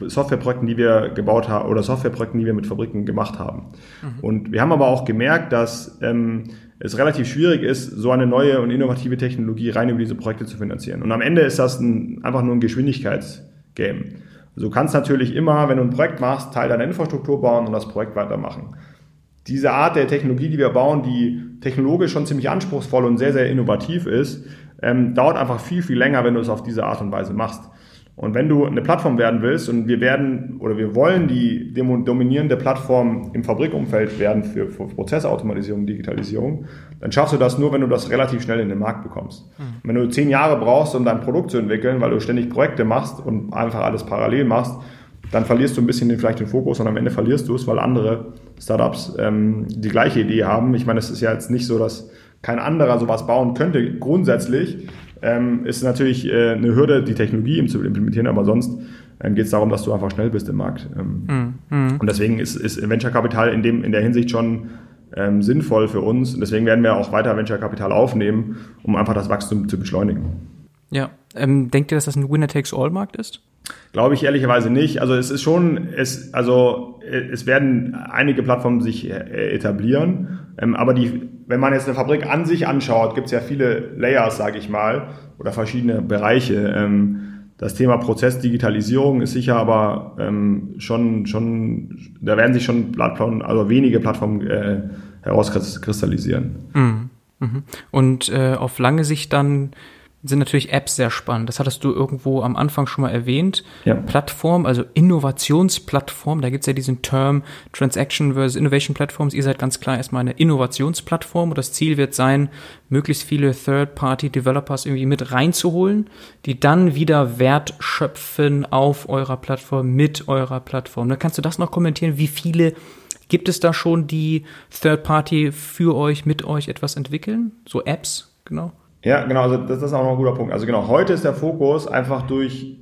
Softwareprojekten, die wir gebaut haben oder Softwareprojekten, die wir mit Fabriken gemacht haben. Mhm. Und wir haben aber auch gemerkt, dass ähm, es relativ schwierig ist, so eine neue und innovative Technologie rein über diese Projekte zu finanzieren. Und am Ende ist das ein, einfach nur ein Geschwindigkeitsgame. Also du kannst natürlich immer, wenn du ein Projekt machst, Teil deiner Infrastruktur bauen und das Projekt weitermachen. Diese Art der Technologie, die wir bauen, die technologisch schon ziemlich anspruchsvoll und sehr, sehr innovativ ist, ähm, dauert einfach viel, viel länger, wenn du es auf diese Art und Weise machst. Und wenn du eine Plattform werden willst und wir werden oder wir wollen die dominierende Plattform im Fabrikumfeld werden für, für Prozessautomatisierung, Digitalisierung, dann schaffst du das nur, wenn du das relativ schnell in den Markt bekommst. Mhm. Wenn du zehn Jahre brauchst, um dein Produkt zu entwickeln, weil du ständig Projekte machst und einfach alles parallel machst, dann verlierst du ein bisschen den, vielleicht den Fokus und am Ende verlierst du es, weil andere Startups ähm, die gleiche Idee haben. Ich meine, es ist ja jetzt nicht so, dass kein anderer sowas bauen könnte, grundsätzlich, ähm, ist natürlich äh, eine Hürde, die Technologie zu implementieren, aber sonst ähm, geht es darum, dass du einfach schnell bist im Markt. Ähm, mhm. Und deswegen ist, ist Venture Capital in, dem, in der Hinsicht schon ähm, sinnvoll für uns. Und deswegen werden wir auch weiter Venture Capital aufnehmen, um einfach das Wachstum zu beschleunigen. Ja, ähm, denkt ihr, dass das ein Winner-Takes-All-Markt ist? Glaube ich ehrlicherweise nicht. Also es ist schon, es, also es werden einige Plattformen sich äh, etablieren, ähm, aber die, wenn man jetzt eine Fabrik an sich anschaut, gibt es ja viele Layers, sage ich mal, oder verschiedene Bereiche. Ähm, das Thema Prozessdigitalisierung ist sicher aber ähm, schon, schon, da werden sich schon Plattformen, also wenige Plattformen äh, herauskristallisieren. Mhm. Mhm. Und äh, auf lange Sicht dann sind natürlich Apps sehr spannend. Das hattest du irgendwo am Anfang schon mal erwähnt. Ja. Plattform, also Innovationsplattform, da gibt's ja diesen Term Transaction versus Innovation Platforms. Ihr seid ganz klar erstmal eine Innovationsplattform und das Ziel wird sein, möglichst viele Third-Party-Developers irgendwie mit reinzuholen, die dann wieder Wert schöpfen auf eurer Plattform, mit eurer Plattform. Da kannst du das noch kommentieren? Wie viele gibt es da schon, die Third-Party für euch, mit euch etwas entwickeln? So Apps, genau? Ja, genau, also das, ist auch noch ein guter Punkt. Also genau, heute ist der Fokus einfach durch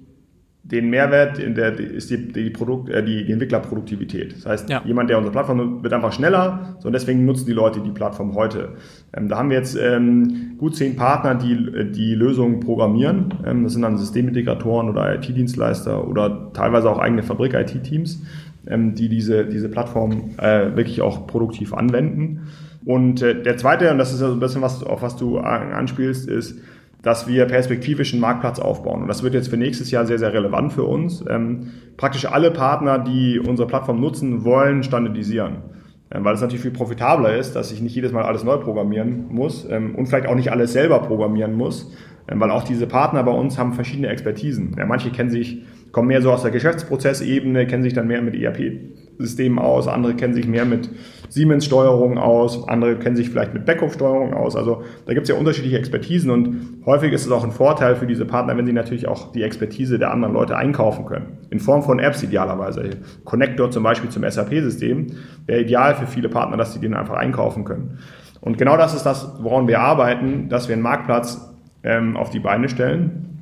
den Mehrwert in der ist die, die, Produkt, äh, die, die Entwicklerproduktivität. Das heißt, ja. jemand, der unsere Plattform nutzt, wird einfach schneller, so und deswegen nutzen die Leute die Plattform heute. Ähm, da haben wir jetzt ähm, gut zehn Partner, die die Lösungen programmieren. Ähm, das sind dann Systemintegratoren oder IT-Dienstleister oder teilweise auch eigene Fabrik-IT-Teams, ähm, die diese, diese Plattform äh, wirklich auch produktiv anwenden. Und äh, der zweite, und das ist ja so ein bisschen was, auf was du anspielst, ist, dass wir perspektivisch einen Marktplatz aufbauen. Und das wird jetzt für nächstes Jahr sehr, sehr relevant für uns. Ähm, praktisch alle Partner, die unsere Plattform nutzen, wollen standardisieren. Ähm, weil es natürlich viel profitabler ist, dass ich nicht jedes Mal alles neu programmieren muss ähm, und vielleicht auch nicht alles selber programmieren muss, ähm, weil auch diese Partner bei uns haben verschiedene Expertisen. Ja, manche kennen sich, kommen mehr so aus der Geschäftsprozessebene, kennen sich dann mehr mit ERP-Systemen aus, andere kennen sich mehr mit Siemens-Steuerung aus, andere kennen sich vielleicht mit Backhof-Steuerung aus. Also da gibt es ja unterschiedliche Expertisen und häufig ist es auch ein Vorteil für diese Partner, wenn sie natürlich auch die Expertise der anderen Leute einkaufen können. In Form von Apps idealerweise. Connector zum Beispiel zum SAP-System wäre ideal für viele Partner, dass sie den einfach einkaufen können. Und genau das ist das, woran wir arbeiten, dass wir einen Marktplatz ähm, auf die Beine stellen,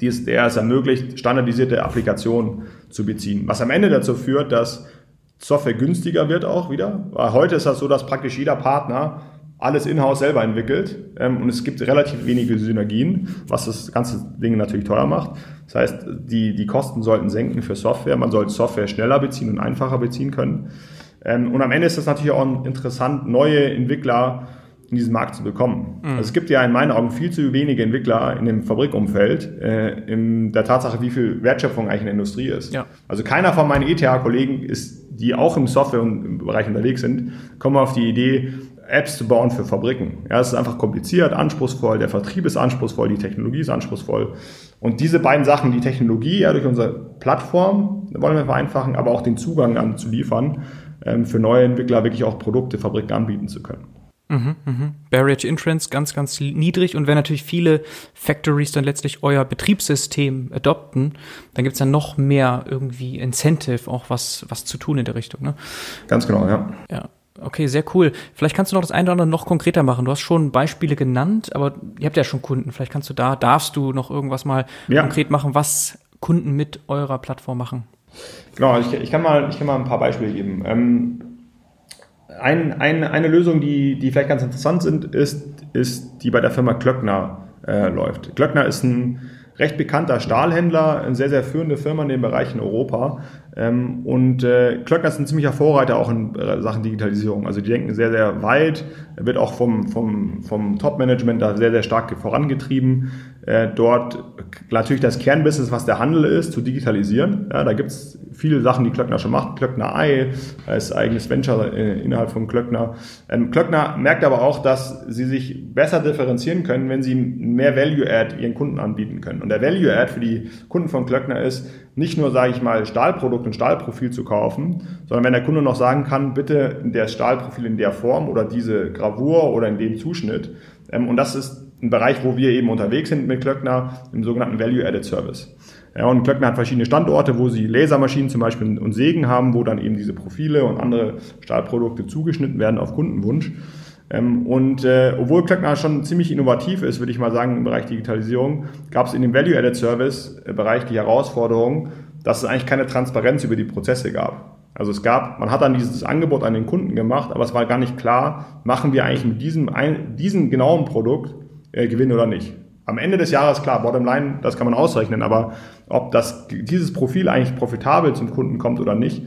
die es, der es ermöglicht, standardisierte Applikationen zu beziehen. Was am Ende dazu führt, dass Software günstiger wird auch wieder. Weil heute ist das so, dass praktisch jeder Partner alles in-house selber entwickelt ähm, und es gibt relativ wenige Synergien, was das ganze Ding natürlich teuer macht. Das heißt, die, die Kosten sollten senken für Software. Man sollte Software schneller beziehen und einfacher beziehen können. Ähm, und am Ende ist es natürlich auch interessant, neue Entwickler in diesen Markt zu bekommen. Mhm. Also es gibt ja in meinen Augen viel zu wenige Entwickler in dem Fabrikumfeld, äh, in der Tatsache, wie viel Wertschöpfung eigentlich in der Industrie ist. Ja. Also keiner von meinen ETH-Kollegen ist, die auch im Softwarebereich unterwegs sind, kommen auf die Idee, Apps zu bauen für Fabriken. Ja, es ist einfach kompliziert, anspruchsvoll, der Vertrieb ist anspruchsvoll, die Technologie ist anspruchsvoll. Und diese beiden Sachen, die Technologie, ja, durch unsere Plattform wollen wir vereinfachen, aber auch den Zugang an zu liefern, ähm, für neue Entwickler wirklich auch Produkte, Fabriken anbieten zu können. Mhm, mhm. Barrier to Entrance ganz, ganz niedrig. Und wenn natürlich viele Factories dann letztlich euer Betriebssystem adopten, dann gibt's dann noch mehr irgendwie Incentive, auch was, was zu tun in der Richtung. Ne? Ganz genau, ja. Ja. Okay, sehr cool. Vielleicht kannst du noch das eine oder andere noch konkreter machen. Du hast schon Beispiele genannt, aber ihr habt ja schon Kunden. Vielleicht kannst du da, darfst du noch irgendwas mal ja. konkret machen, was Kunden mit eurer Plattform machen? Genau, ich, ich, kann, mal, ich kann mal ein paar Beispiele geben. Ähm, ein, ein, eine Lösung, die, die vielleicht ganz interessant sind, ist, ist die bei der Firma Klöckner äh, läuft. Klöckner ist ein recht bekannter Stahlhändler, eine sehr, sehr führende Firma in dem Bereich in Europa. Ähm, und äh, Klöckner ist ein ziemlicher Vorreiter auch in äh, Sachen Digitalisierung. Also die denken sehr, sehr weit, wird auch vom, vom, vom Top-Management da sehr, sehr stark vorangetrieben. Äh, dort natürlich das Kernbusiness, was der Handel ist, zu digitalisieren. Ja, da gibt's viele Sachen, die Klöckner schon macht. Klöckner Ei als eigenes Venture äh, innerhalb von Klöckner. Ähm, Klöckner merkt aber auch, dass sie sich besser differenzieren können, wenn sie mehr Value-Add ihren Kunden anbieten können. Und der Value-Add für die Kunden von Klöckner ist, nicht nur, sage ich mal, Stahlprodukt und Stahlprofil zu kaufen, sondern wenn der Kunde noch sagen kann, bitte der Stahlprofil in der Form oder diese Gravur oder in dem Zuschnitt. Ähm, und das ist ein Bereich, wo wir eben unterwegs sind mit Klöckner, im sogenannten Value-Added Service. Ja, und Klöckner hat verschiedene Standorte, wo sie Lasermaschinen zum Beispiel und Sägen haben, wo dann eben diese Profile und andere Stahlprodukte zugeschnitten werden auf Kundenwunsch. Ähm, und äh, obwohl Klöckner schon ziemlich innovativ ist, würde ich mal sagen, im Bereich Digitalisierung, gab es in dem Value-Added Service-Bereich die Herausforderung, dass es eigentlich keine Transparenz über die Prozesse gab. Also es gab, man hat dann dieses Angebot an den Kunden gemacht, aber es war gar nicht klar, machen wir eigentlich mit diesem, diesem genauen Produkt äh, Gewinn oder nicht. Am Ende des Jahres, klar, Bottomline, das kann man ausrechnen, aber ob das, dieses Profil eigentlich profitabel zum Kunden kommt oder nicht,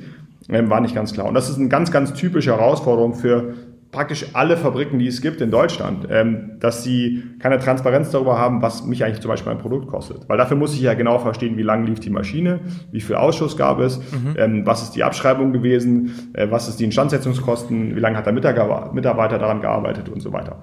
äh, war nicht ganz klar. Und das ist eine ganz, ganz typische Herausforderung für praktisch alle Fabriken, die es gibt in Deutschland, ähm, dass sie keine Transparenz darüber haben, was mich eigentlich zum Beispiel ein Produkt kostet. Weil dafür muss ich ja genau verstehen, wie lang lief die Maschine, wie viel Ausschuss gab es, mhm. ähm, was ist die Abschreibung gewesen, äh, was ist die Instandsetzungskosten, wie lange hat der Mitarbeiter daran gearbeitet und so weiter.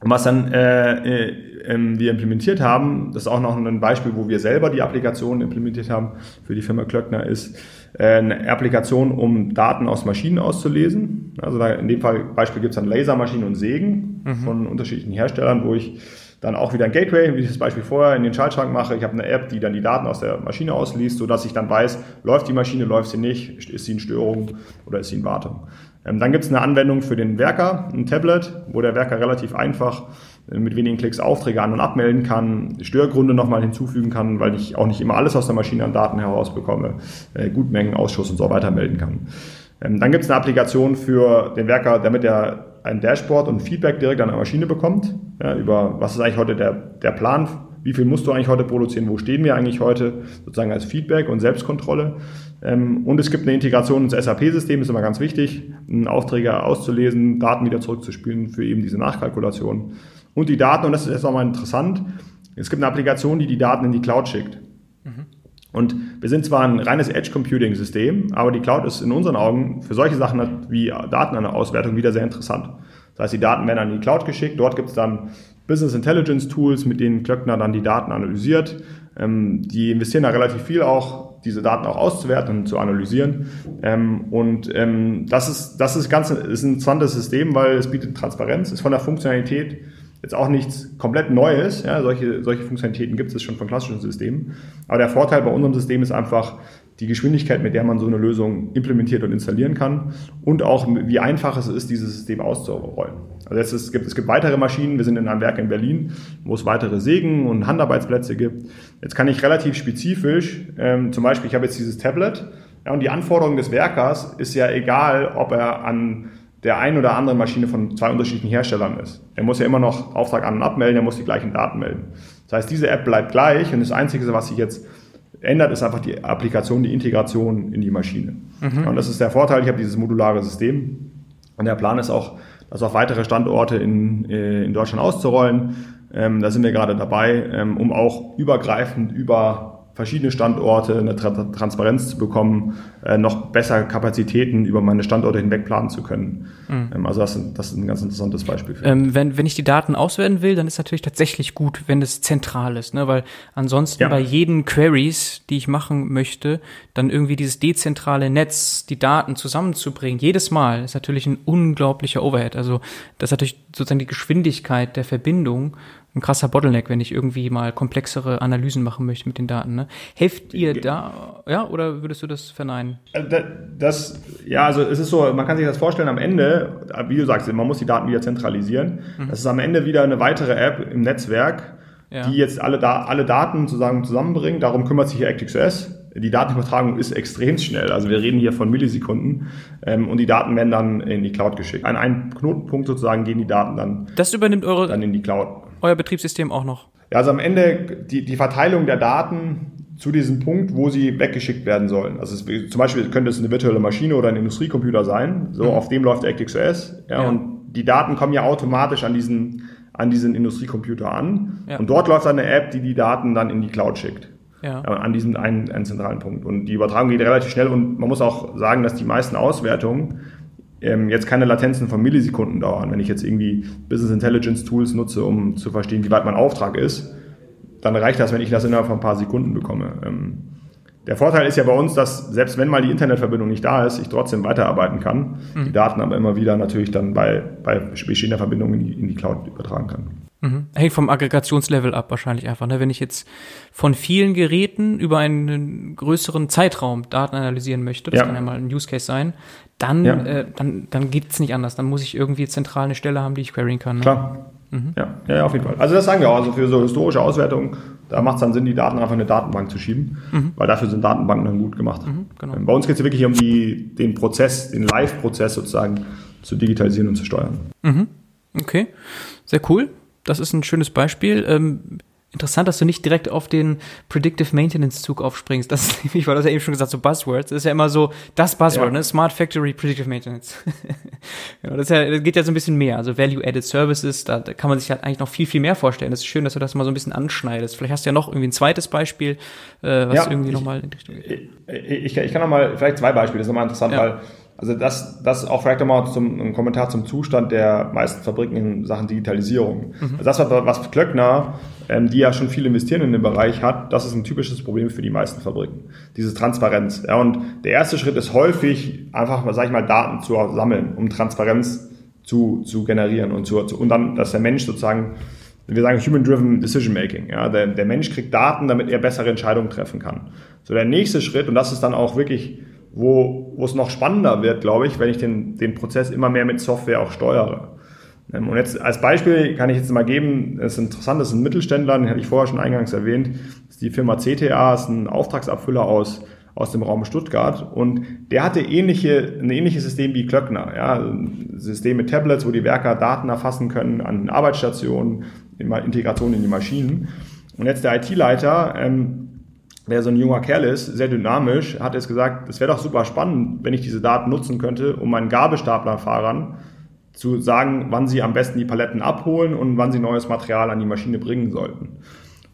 Und was dann äh, äh, ähm, wir implementiert haben, das ist auch noch ein Beispiel, wo wir selber die Applikation implementiert haben für die Firma Klöckner, ist äh, eine Applikation, um Daten aus Maschinen auszulesen. Also da in dem Fall Beispiel gibt es dann Lasermaschinen und Sägen mhm. von unterschiedlichen Herstellern, wo ich dann auch wieder ein Gateway, wie ich das Beispiel vorher in den Schaltschrank mache. Ich habe eine App, die dann die Daten aus der Maschine ausliest, sodass ich dann weiß, läuft die Maschine, läuft sie nicht, ist sie in Störung oder ist sie in Wartung. Ähm, dann gibt es eine Anwendung für den Werker, ein Tablet, wo der Werker relativ einfach äh, mit wenigen Klicks Aufträge an- und abmelden kann, Störgründe nochmal hinzufügen kann, weil ich auch nicht immer alles aus der Maschine an Daten herausbekomme, äh, Gutmengen, Ausschuss und so weiter melden kann. Ähm, dann gibt es eine Applikation für den Werker, damit er ein Dashboard und Feedback direkt an der Maschine bekommt, ja, über was ist eigentlich heute der, der Plan, wie viel musst du eigentlich heute produzieren, wo stehen wir eigentlich heute, sozusagen als Feedback und Selbstkontrolle. Ähm, und es gibt eine Integration ins SAP-System, ist immer ganz wichtig, Aufträge auszulesen, Daten wieder zurückzuspielen für eben diese Nachkalkulation. Und die Daten, und das ist jetzt nochmal interessant, es gibt eine Applikation, die die Daten in die Cloud schickt. Mhm. Und wir sind zwar ein reines Edge-Computing-System, aber die Cloud ist in unseren Augen für solche Sachen wie Datenauswertung wieder sehr interessant. Das heißt, die Daten werden an die Cloud geschickt. Dort gibt es dann Business Intelligence Tools, mit denen Klöckner dann die Daten analysiert. Ähm, die investieren da relativ viel auch, diese Daten auch auszuwerten und zu analysieren. Ähm, und ähm, das ist, das ist ganz ist ein interessantes System, weil es bietet Transparenz, ist von der Funktionalität jetzt auch nichts komplett Neues. Ja, solche, solche Funktionalitäten gibt es schon von klassischen Systemen. Aber der Vorteil bei unserem System ist einfach die Geschwindigkeit, mit der man so eine Lösung implementiert und installieren kann und auch wie einfach es ist, dieses System auszurollen. Also es, gibt, es gibt weitere Maschinen, wir sind in einem Werk in Berlin, wo es weitere Sägen und Handarbeitsplätze gibt. Jetzt kann ich relativ spezifisch, ähm, zum Beispiel, ich habe jetzt dieses Tablet ja, und die Anforderung des Werkers ist ja egal, ob er an der einen oder anderen Maschine von zwei unterschiedlichen Herstellern ist. Er muss ja immer noch Auftrag an und abmelden, er muss die gleichen Daten melden. Das heißt, diese App bleibt gleich und das Einzige, was sich jetzt ändert, ist einfach die Applikation, die Integration in die Maschine. Mhm. Und das ist der Vorteil, ich habe dieses modulare System und der Plan ist auch, das auf weitere Standorte in, äh, in Deutschland auszurollen. Ähm, da sind wir gerade dabei, ähm, um auch übergreifend über verschiedene Standorte, eine Tra Transparenz zu bekommen, äh, noch besser Kapazitäten über meine Standorte hinweg planen zu können. Mhm. Ähm, also das, das, ist ein ganz interessantes Beispiel. Ähm, wenn, wenn ich die Daten auswerten will, dann ist natürlich tatsächlich gut, wenn es zentral ist, ne? weil ansonsten ja. bei jeden Queries, die ich machen möchte, dann irgendwie dieses dezentrale Netz, die Daten zusammenzubringen, jedes Mal ist natürlich ein unglaublicher Overhead. Also das ist natürlich sozusagen die Geschwindigkeit der Verbindung ein krasser Bottleneck, wenn ich irgendwie mal komplexere Analysen machen möchte mit den Daten. Ne? Helft ihr da, ja, oder würdest du das verneinen? Äh, das, ja, also es ist so, man kann sich das vorstellen, am Ende, wie du sagst, man muss die Daten wieder zentralisieren. Mhm. Das ist am Ende wieder eine weitere App im Netzwerk, ja. die jetzt alle, alle Daten sozusagen zusammenbringt. Darum kümmert sich hier ActiveOS. Die Datenübertragung ist extrem schnell. Also wir reden hier von Millisekunden ähm, und die Daten werden dann in die Cloud geschickt. An einen Knotenpunkt sozusagen gehen die Daten dann. Das übernimmt eure dann in die Cloud euer Betriebssystem auch noch? Ja, also am Ende die, die Verteilung der Daten zu diesem Punkt, wo sie weggeschickt werden sollen. Also es, zum Beispiel könnte es eine virtuelle Maschine oder ein Industriecomputer sein, so mhm. auf dem läuft ActiveOS, ja, ja, und die Daten kommen ja automatisch an diesen, an diesen Industriecomputer an ja. und dort läuft dann eine App, die die Daten dann in die Cloud schickt. Ja. An diesen einen, einen zentralen Punkt. Und die Übertragung geht relativ schnell und man muss auch sagen, dass die meisten Auswertungen ähm, jetzt keine Latenzen von Millisekunden dauern. Wenn ich jetzt irgendwie Business Intelligence Tools nutze, um zu verstehen, wie weit mein Auftrag ist, dann reicht das, wenn ich das innerhalb von ein paar Sekunden bekomme. Ähm, der Vorteil ist ja bei uns, dass selbst wenn mal die Internetverbindung nicht da ist, ich trotzdem weiterarbeiten kann, mhm. die Daten aber immer wieder natürlich dann bei, bei bestehender Verbindung in die, in die Cloud übertragen kann. Mhm. Hängt vom Aggregationslevel ab wahrscheinlich einfach. Ne? Wenn ich jetzt von vielen Geräten über einen größeren Zeitraum Daten analysieren möchte, das ja. kann ja mal ein Use Case sein, dann, ja. äh, dann, dann geht es nicht anders. Dann muss ich irgendwie zentral eine Stelle haben, die ich queryen kann. Ne? Klar. Mhm. Ja, ja, auf jeden Fall. Also das sagen wir auch. Also für so historische Auswertungen, da macht es dann Sinn, die Daten einfach in eine Datenbank zu schieben, mhm. weil dafür sind Datenbanken dann gut gemacht. Mhm, genau. Bei uns geht es wirklich um die, den Prozess, den Live-Prozess sozusagen zu digitalisieren und zu steuern. Mhm. Okay, sehr cool das ist ein schönes Beispiel. Ähm, interessant, dass du nicht direkt auf den Predictive Maintenance Zug aufspringst. Das ist nämlich, weil du ja eben schon gesagt, so Buzzwords. Das ist ja immer so das Buzzword, ja. ne? Smart Factory Predictive Maintenance. ja, das, ja, das, geht ja so ein bisschen mehr. Also Value-Added Services, da, da, kann man sich halt eigentlich noch viel, viel mehr vorstellen. Das ist schön, dass du das mal so ein bisschen anschneidest. Vielleicht hast du ja noch irgendwie ein zweites Beispiel, äh, was ja, irgendwie nochmal in die Richtung geht. Ich, ich, ich kann nochmal, vielleicht zwei Beispiele, das ist nochmal interessant, weil also das, das auch vielleicht nochmal zum, ein Kommentar zum Zustand der meisten Fabriken in Sachen Digitalisierung. Mhm. Also das, was Klöckner, ähm, die ja schon viel investieren in dem Bereich hat, das ist ein typisches Problem für die meisten Fabriken. Diese Transparenz. Ja, und der erste Schritt ist häufig einfach, sag ich mal, Daten zu sammeln, um Transparenz zu, zu generieren und, zu, und dann, dass der Mensch sozusagen wir sagen Human-Driven Decision Making. Ja, der, der Mensch kriegt Daten, damit er bessere Entscheidungen treffen kann. So der nächste Schritt, und das ist dann auch wirklich wo, wo es noch spannender wird, glaube ich, wenn ich den, den Prozess immer mehr mit Software auch steuere. Ähm, und jetzt als Beispiel kann ich jetzt mal geben, es ist interessant, das ist ein Mittelständler, den hatte ich vorher schon eingangs erwähnt, das ist die Firma CTA, ist ein Auftragsabfüller aus, aus dem Raum Stuttgart und der hatte ähnliche, ein ähnliches System wie Klöckner, ja, System mit Tablets, wo die Werker Daten erfassen können an Arbeitsstationen, Integration in die Maschinen. Und jetzt der IT-Leiter ähm, der so ein junger Kerl ist, sehr dynamisch, hat jetzt gesagt, es wäre doch super spannend, wenn ich diese Daten nutzen könnte, um meinen Gabelstaplerfahrern zu sagen, wann sie am besten die Paletten abholen und wann sie neues Material an die Maschine bringen sollten.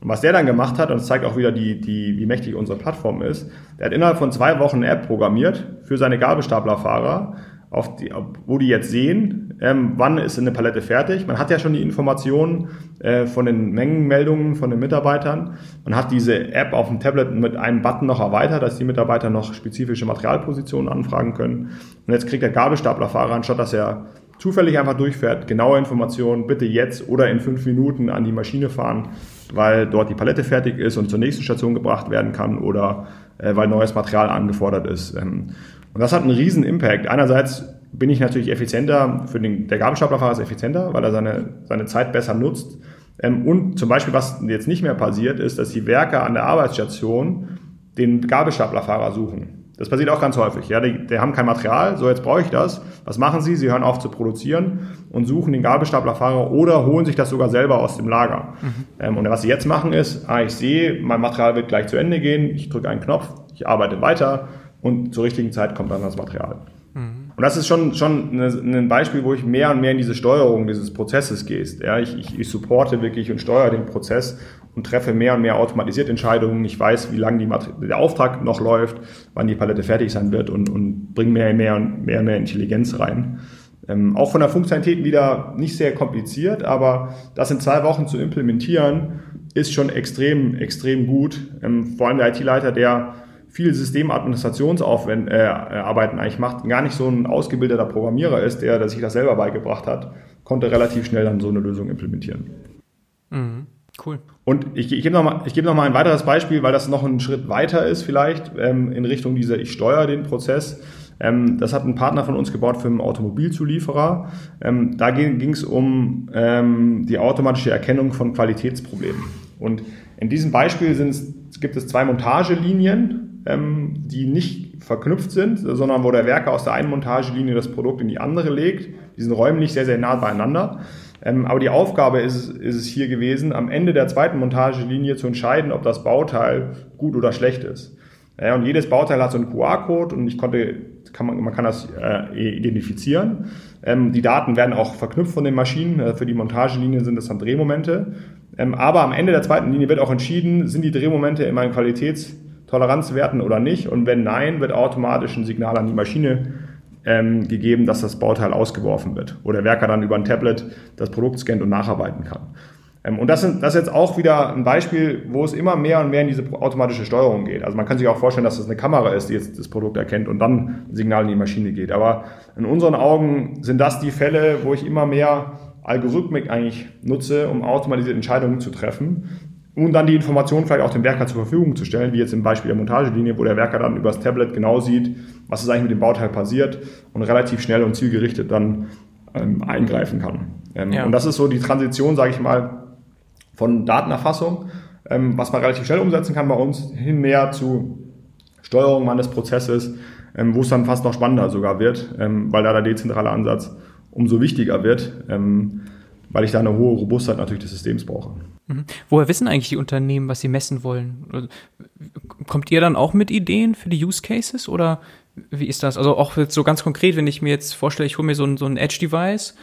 Und was der dann gemacht hat, und das zeigt auch wieder, die, die, wie mächtig unsere Plattform ist, der hat innerhalb von zwei Wochen eine App programmiert für seine Gabelstaplerfahrer, auf die, wo die jetzt sehen, ähm, wann ist eine Palette fertig. Man hat ja schon die Informationen äh, von den Mengenmeldungen von den Mitarbeitern. Man hat diese App auf dem Tablet mit einem Button noch erweitert, dass die Mitarbeiter noch spezifische Materialpositionen anfragen können. Und jetzt kriegt der Gabelstaplerfahrer, anstatt dass er zufällig einfach durchfährt, genaue Informationen, bitte jetzt oder in fünf Minuten an die Maschine fahren, weil dort die Palette fertig ist und zur nächsten Station gebracht werden kann oder äh, weil neues Material angefordert ist. Ähm, und das hat einen riesen Impact. Einerseits bin ich natürlich effizienter, für den, der Gabelstaplerfahrer ist effizienter, weil er seine, seine Zeit besser nutzt. Ähm, und zum Beispiel, was jetzt nicht mehr passiert, ist, dass die Werker an der Arbeitsstation den Gabelstaplerfahrer suchen. Das passiert auch ganz häufig. Ja, die, die haben kein Material, so jetzt brauche ich das. Was machen sie? Sie hören auf zu produzieren und suchen den Gabelstaplerfahrer oder holen sich das sogar selber aus dem Lager. Mhm. Ähm, und was sie jetzt machen ist, ah, ich sehe, mein Material wird gleich zu Ende gehen, ich drücke einen Knopf, ich arbeite weiter und zur richtigen Zeit kommt dann das Material. Mhm. Und das ist schon, schon ein Beispiel, wo ich mehr und mehr in diese Steuerung dieses Prozesses gehst. Ja, ich, ich, ich supporte wirklich und steuere den Prozess und treffe mehr und mehr automatisiert Entscheidungen. Ich weiß, wie lange der Auftrag noch läuft, wann die Palette fertig sein wird und, und bringe mehr und mehr und mehr und mehr Intelligenz rein. Ähm, auch von der Funktionalität wieder nicht sehr kompliziert, aber das in zwei Wochen zu implementieren, ist schon extrem, extrem gut. Ähm, vor allem der IT-Leiter, der viel Systemadministrationsarbeiten äh, eigentlich macht, gar nicht so ein ausgebildeter Programmierer ist, der, der sich das selber beigebracht hat, konnte relativ schnell dann so eine Lösung implementieren. Mhm. Cool. Und ich, ich gebe noch, mal, ich gebe noch mal ein weiteres Beispiel, weil das noch ein Schritt weiter ist vielleicht ähm, in Richtung dieser, ich steuere den Prozess. Ähm, das hat ein Partner von uns gebaut für einen Automobilzulieferer. Ähm, da ging es um ähm, die automatische Erkennung von Qualitätsproblemen. Und in diesem Beispiel gibt es zwei Montagelinien ähm, die nicht verknüpft sind, sondern wo der Werker aus der einen Montagelinie das Produkt in die andere legt. Die sind räumlich sehr, sehr nah beieinander. Ähm, aber die Aufgabe ist, ist es hier gewesen, am Ende der zweiten Montagelinie zu entscheiden, ob das Bauteil gut oder schlecht ist. Ja, und jedes Bauteil hat so einen QR-Code und ich konnte, kann man, man kann das äh, identifizieren. Ähm, die Daten werden auch verknüpft von den Maschinen. Äh, für die Montagelinie sind das dann Drehmomente. Ähm, aber am Ende der zweiten Linie wird auch entschieden, sind die Drehmomente in meinen Qualitätstoleranzwerten oder nicht. Und wenn nein, wird automatisch ein Signal an die Maschine ähm, gegeben, dass das Bauteil ausgeworfen wird. Oder der Werker dann über ein Tablet das Produkt scannt und nacharbeiten kann. Ähm, und das, sind, das ist jetzt auch wieder ein Beispiel, wo es immer mehr und mehr in diese automatische Steuerung geht. Also man kann sich auch vorstellen, dass das eine Kamera ist, die jetzt das Produkt erkennt und dann ein Signal in die Maschine geht. Aber in unseren Augen sind das die Fälle, wo ich immer mehr Algorithmik eigentlich nutze, um automatisierte Entscheidungen zu treffen und dann die Informationen vielleicht auch dem Werker zur Verfügung zu stellen, wie jetzt im Beispiel der Montagelinie, wo der Werker dann über das Tablet genau sieht, was ist eigentlich mit dem Bauteil passiert und relativ schnell und zielgerichtet dann ähm, eingreifen kann. Ähm, ja. Und das ist so die Transition, sage ich mal, von Datenerfassung, ähm, was man relativ schnell umsetzen kann bei uns, hin mehr zu Steuerung meines Prozesses, ähm, wo es dann fast noch spannender sogar wird, ähm, weil da der dezentrale Ansatz umso wichtiger wird, ähm, weil ich da eine hohe Robustheit natürlich des Systems brauche. Mhm. Woher wissen eigentlich die Unternehmen, was sie messen wollen? Kommt ihr dann auch mit Ideen für die Use Cases oder wie ist das? Also auch so ganz konkret, wenn ich mir jetzt vorstelle, ich hole mir so ein, so ein Edge-Device,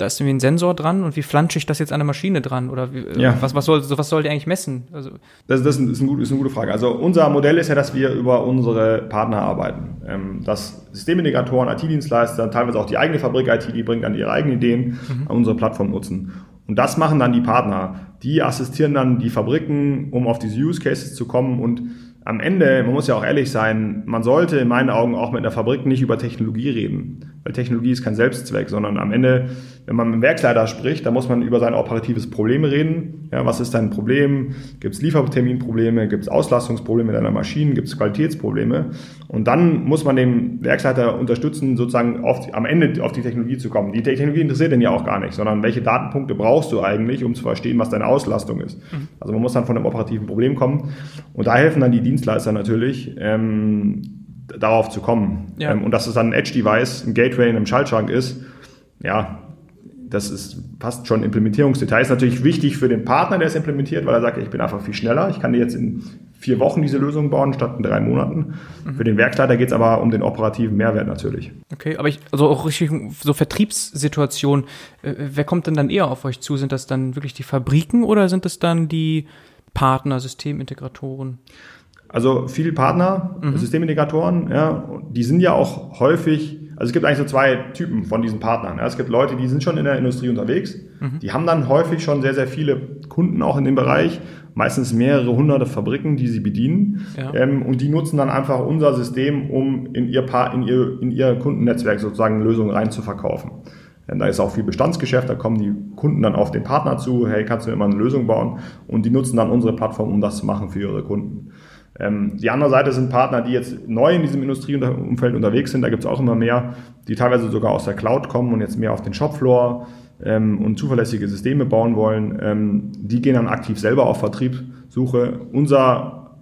da ist irgendwie ein Sensor dran und wie flansche ich das jetzt an der Maschine dran? Oder wie, äh, ja. was, was, soll, was soll der eigentlich messen? Also das, das ist, ein gut, ist, eine gute Frage. Also unser Modell ist ja, dass wir über unsere Partner arbeiten. Ähm, dass Systemintegratoren, IT-Dienstleister, teilweise auch die eigene Fabrik-IT, die bringt dann ihre eigenen Ideen mhm. an unsere Plattform nutzen. Und das machen dann die Partner. Die assistieren dann die Fabriken, um auf diese Use Cases zu kommen und am Ende, man muss ja auch ehrlich sein, man sollte in meinen Augen auch mit einer Fabrik nicht über Technologie reden, weil Technologie ist kein Selbstzweck, sondern am Ende, wenn man mit dem Werksleiter spricht, dann muss man über sein operatives Problem reden. Ja, was ist dein Problem? Gibt es Lieferterminprobleme? Gibt es Auslastungsprobleme deiner Maschinen? Gibt es Qualitätsprobleme? Und dann muss man den Werksleiter unterstützen, sozusagen auf am Ende auf die Technologie zu kommen. Die Technologie interessiert den ja auch gar nicht, sondern welche Datenpunkte brauchst du eigentlich, um zu verstehen, was deine Auslastung ist. Mhm. Also man muss dann von einem operativen Problem kommen. Und da helfen dann die Dienstleister natürlich, ähm, darauf zu kommen. Ja. Ähm, und dass es dann ein Edge-Device, ein Gateway in einem Schaltschrank ist, ja, das ist fast schon Implementierungsdetail. Ist natürlich wichtig für den Partner, der es implementiert, weil er sagt, ich bin einfach viel schneller. Ich kann dir jetzt in vier Wochen diese Lösung bauen, statt in drei Monaten. Mhm. Für den Werkleiter geht es aber um den operativen Mehrwert natürlich. Okay, aber ich, also auch richtig so Vertriebssituation, äh, wer kommt denn dann eher auf euch zu? Sind das dann wirklich die Fabriken oder sind es dann die Partner, Systemintegratoren? Also viele Partner, mhm. Systemintegratoren, ja, die sind ja auch häufig, also es gibt eigentlich so zwei Typen von diesen Partnern. Ja. Es gibt Leute, die sind schon in der Industrie unterwegs, mhm. die haben dann häufig schon sehr, sehr viele Kunden auch in dem Bereich, meistens mehrere hunderte Fabriken, die sie bedienen. Ja. Ähm, und die nutzen dann einfach unser System, um in ihr, pa in ihr, in ihr Kundennetzwerk sozusagen Lösungen rein zu verkaufen. Denn da ist auch viel Bestandsgeschäft, da kommen die Kunden dann auf den Partner zu, hey, kannst du mir mal eine Lösung bauen? Und die nutzen dann unsere Plattform, um das zu machen für ihre Kunden. Ähm, die andere Seite sind Partner, die jetzt neu in diesem Industrieumfeld unterwegs sind. Da gibt es auch immer mehr, die teilweise sogar aus der Cloud kommen und jetzt mehr auf den Shopfloor ähm, und zuverlässige Systeme bauen wollen. Ähm, die gehen dann aktiv selber auf Vertriebssuche. Unser,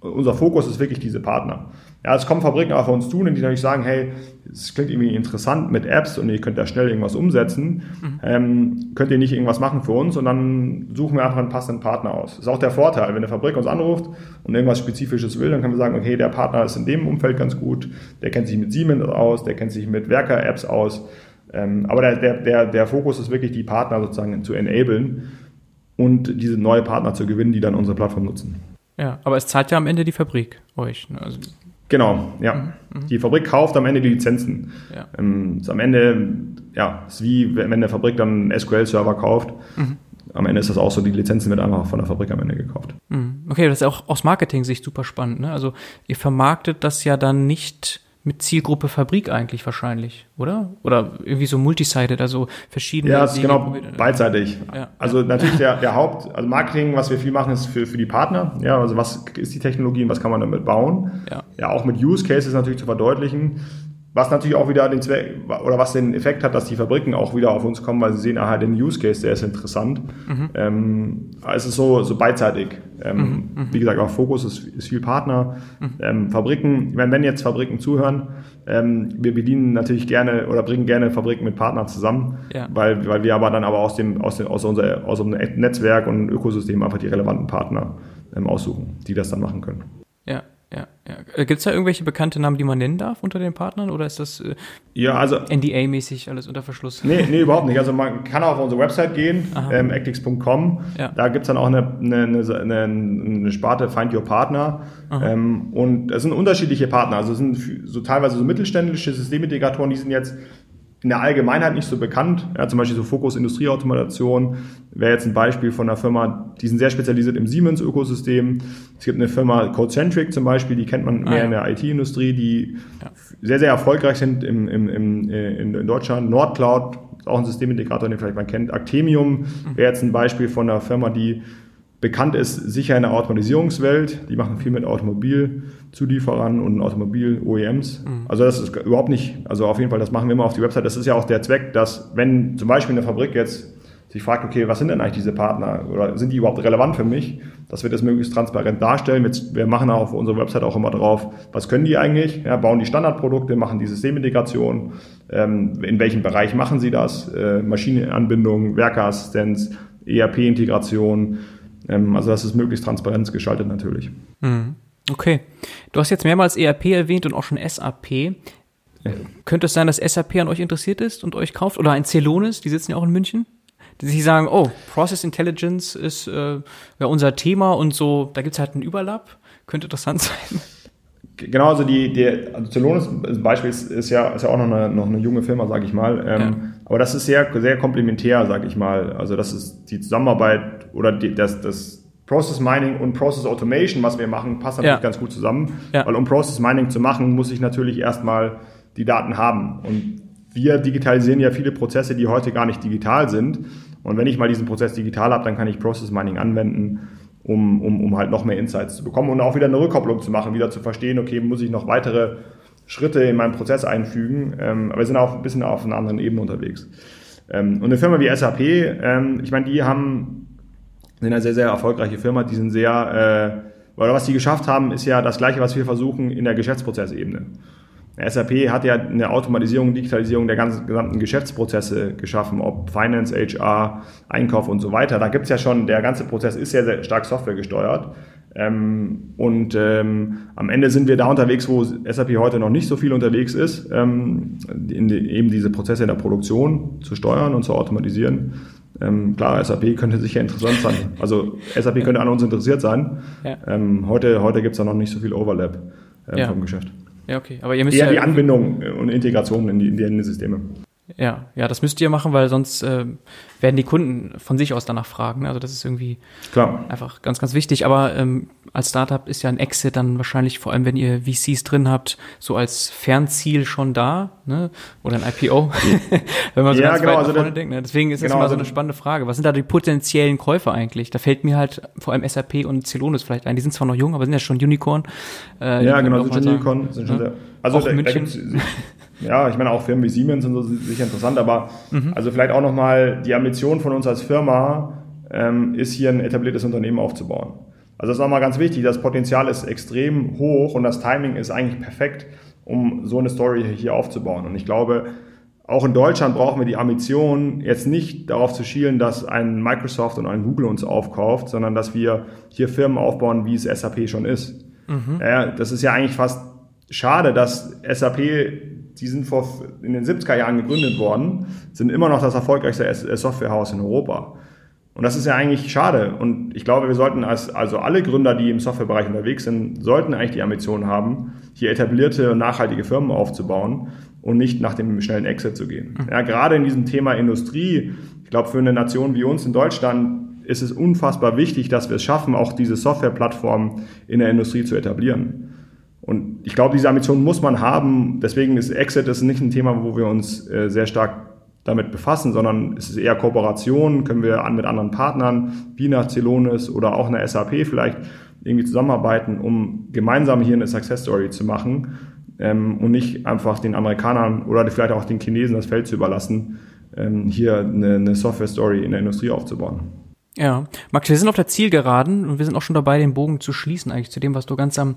unser Fokus ist wirklich diese Partner. Ja, es kommen Fabriken auf uns zu, die natürlich sagen, hey, es klingt irgendwie interessant mit Apps und ihr könnt da schnell irgendwas umsetzen. Mhm. Ähm, könnt ihr nicht irgendwas machen für uns und dann suchen wir einfach einen passenden Partner aus. Das ist auch der Vorteil, wenn eine Fabrik uns anruft und irgendwas Spezifisches will, dann können wir sagen, okay, der Partner ist in dem Umfeld ganz gut, der kennt sich mit Siemens aus, der kennt sich mit Werker-Apps aus. Ähm, aber der, der, der, der Fokus ist wirklich, die Partner sozusagen zu enablen und diese neue Partner zu gewinnen, die dann unsere Plattform nutzen. Ja, aber es zahlt ja am Ende die Fabrik euch. Ne? Also Genau, ja. Mhm, mhm. Die Fabrik kauft am Ende die Lizenzen. Ja. Ähm, am Ende, ja, ist wie wenn eine Fabrik dann einen SQL-Server kauft. Mhm. Am Ende ist das auch so, die Lizenzen werden einfach von der Fabrik am Ende gekauft. Mhm. Okay, das ist auch aus Marketing-Sicht super spannend. Ne? Also ihr vermarktet das ja dann nicht mit Zielgruppe Fabrik eigentlich wahrscheinlich, oder? Oder irgendwie so multisided, also verschiedene. Ja, es ist genau beidseitig. Ja, also natürlich der, der Haupt, also Marketing, was wir viel machen, ist für, für die Partner. Ja, also was ist die Technologie und was kann man damit bauen? Ja, ja auch mit Use Cases natürlich zu verdeutlichen. Was natürlich auch wieder den Zweck, oder was den Effekt hat, dass die Fabriken auch wieder auf uns kommen, weil sie sehen, aha, den Use Case, der ist interessant. Mhm. Ähm, es ist so, so beidseitig. Ähm, mhm, mhm. wie gesagt, auch Fokus ist, ist viel Partner. Mhm. Ähm, Fabriken, wenn, wenn jetzt Fabriken zuhören, ähm, wir bedienen natürlich gerne oder bringen gerne Fabriken mit Partnern zusammen, ja. weil, weil wir aber dann aber aus dem, aus dem, aus unser, aus unserem Netzwerk und Ökosystem einfach die relevanten Partner ähm, aussuchen, die das dann machen können. Ja, ja. Äh, Gibt es da irgendwelche bekannte Namen, die man nennen darf unter den Partnern oder ist das äh, ja, also, NDA-mäßig alles unter Verschluss? Nee, nee, überhaupt nicht. Also man kann auf unsere Website gehen, ähm, actix.com. Ja. Da gibt es dann auch eine, eine, eine, eine, Sparte Find Your Partner. Ähm, und es sind unterschiedliche Partner. Also es sind so teilweise so mittelständische Systemintegratoren, die sind jetzt in der Allgemeinheit nicht so bekannt. Ja, zum Beispiel so Fokus Industrieautomation wäre jetzt ein Beispiel von einer Firma, die sind sehr spezialisiert im Siemens-Ökosystem. Es gibt eine Firma Codecentric zum Beispiel, die kennt man mehr ah, ja. in der IT-Industrie, die ja. sehr, sehr erfolgreich sind im, im, im, in, in Deutschland. Nordcloud ist auch ein Systemintegrator, den vielleicht man kennt. Actemium mhm. wäre jetzt ein Beispiel von einer Firma, die bekannt ist, sicher in der Automatisierungswelt. Die machen viel mit Automobilzulieferern und Automobil-OEMs. Mhm. Also das ist überhaupt nicht, also auf jeden Fall, das machen wir immer auf die Website. Das ist ja auch der Zweck, dass wenn zum Beispiel eine Fabrik jetzt sich fragt, okay, was sind denn eigentlich diese Partner oder sind die überhaupt relevant für mich, dass wir das möglichst transparent darstellen. Wir machen auf unserer Website auch immer drauf, was können die eigentlich, ja, bauen die Standardprodukte, machen die Systemintegration, ähm, in welchem Bereich machen sie das, äh, Maschinenanbindung, Werkeassistenz, ERP-Integration, ähm, also das ist möglichst transparent geschaltet natürlich. Mhm. Okay. Du hast jetzt mehrmals ERP erwähnt und auch schon SAP. Ja. Könnte es sein, dass SAP an euch interessiert ist und euch kauft? Oder ein Celonis, die sitzen ja auch in München? Die sich sagen, oh, Process Intelligence ist äh, ja unser Thema und so, da gibt es halt einen Überlapp. Könnte interessant sein. Genau, also die, die also Celonis Beispiel ist, ist, ja, ist ja auch noch eine, noch eine junge Firma, sage ich mal. Ähm, ja. Aber das ist sehr, sehr komplementär, sage ich mal. Also das ist die Zusammenarbeit oder die, das, das Process Mining und Process Automation, was wir machen, passt natürlich ja. ganz gut zusammen. Ja. Weil um Process Mining zu machen, muss ich natürlich erstmal die Daten haben. Und wir digitalisieren ja viele Prozesse, die heute gar nicht digital sind. Und wenn ich mal diesen Prozess digital habe, dann kann ich Process Mining anwenden um, um, um halt noch mehr Insights zu bekommen und auch wieder eine Rückkopplung zu machen, wieder zu verstehen, okay, muss ich noch weitere Schritte in meinen Prozess einfügen. Ähm, aber wir sind auch ein bisschen auf einer anderen Ebene unterwegs. Ähm, und eine Firma wie SAP, ähm, ich meine, die haben, sind eine sehr, sehr erfolgreiche Firma, die sind sehr, äh, oder was die geschafft haben, ist ja das Gleiche, was wir versuchen in der Geschäftsprozessebene. SAP hat ja eine Automatisierung, Digitalisierung der ganzen gesamten Geschäftsprozesse geschaffen, ob Finance, HR, Einkauf und so weiter. Da gibt's ja schon, der ganze Prozess ist ja sehr stark Software gesteuert. Ähm, und ähm, am Ende sind wir da unterwegs, wo SAP heute noch nicht so viel unterwegs ist, ähm, die, eben diese Prozesse in der Produktion zu steuern und zu automatisieren. Ähm, klar, SAP könnte sicher interessant sein. Also SAP könnte an uns interessiert sein. Ja. Ähm, heute heute gibt's da noch nicht so viel Overlap äh, ja. vom Geschäft. Ja, okay. Aber ihr müsst Eher ja die Anbindung und Integration in die, in die Systeme. Ja, ja, das müsst ihr machen, weil sonst äh, werden die Kunden von sich aus danach fragen. Also das ist irgendwie Klar. einfach ganz, ganz wichtig. Aber ähm, als Startup ist ja ein Exit dann wahrscheinlich, vor allem wenn ihr VCs drin habt, so als Fernziel schon da, ne? Oder ein IPO, wenn man so ja, ganz genau, weit also vorne denkt. Ne? Deswegen ist genau, das immer so also eine spannende Frage. Was sind da die potenziellen Käufer eigentlich? Da fällt mir halt vor allem SAP und Celonis vielleicht ein. Die sind zwar noch jung, aber sind ja schon Unicorn. Äh, ja, genau, sind schon Unicorn. Sind schon ne? sehr, also auch da, München. Da ja, ich meine auch Firmen wie Siemens sind so sicher interessant, aber mhm. also vielleicht auch nochmal die Ambition von uns als Firma ähm, ist hier ein etabliertes Unternehmen aufzubauen. Also das ist nochmal ganz wichtig, das Potenzial ist extrem hoch und das Timing ist eigentlich perfekt, um so eine Story hier aufzubauen. Und ich glaube, auch in Deutschland brauchen wir die Ambition, jetzt nicht darauf zu schielen, dass ein Microsoft und ein Google uns aufkauft, sondern dass wir hier Firmen aufbauen, wie es SAP schon ist. Mhm. Ja, das ist ja eigentlich fast schade, dass SAP die sind vor, in den 70er Jahren gegründet worden, sind immer noch das erfolgreichste Softwarehaus in Europa. Und das ist ja eigentlich schade. Und ich glaube, wir sollten als, also alle Gründer, die im Softwarebereich unterwegs sind, sollten eigentlich die Ambition haben, hier etablierte und nachhaltige Firmen aufzubauen und nicht nach dem schnellen Exit zu gehen. Mhm. Ja, gerade in diesem Thema Industrie, ich glaube, für eine Nation wie uns in Deutschland ist es unfassbar wichtig, dass wir es schaffen, auch diese Softwareplattform in der Industrie zu etablieren. Und ich glaube, diese Ambition muss man haben. Deswegen ist Exit ist nicht ein Thema, wo wir uns äh, sehr stark damit befassen, sondern es ist eher Kooperation, können wir an, mit anderen Partnern, wie nach Celonis oder auch einer SAP vielleicht irgendwie zusammenarbeiten, um gemeinsam hier eine Success Story zu machen ähm, und nicht einfach den Amerikanern oder vielleicht auch den Chinesen das Feld zu überlassen, ähm, hier eine, eine Software Story in der Industrie aufzubauen. Ja, Max, wir sind auf der Zielgeraden und wir sind auch schon dabei, den Bogen zu schließen, eigentlich zu dem, was du ganz am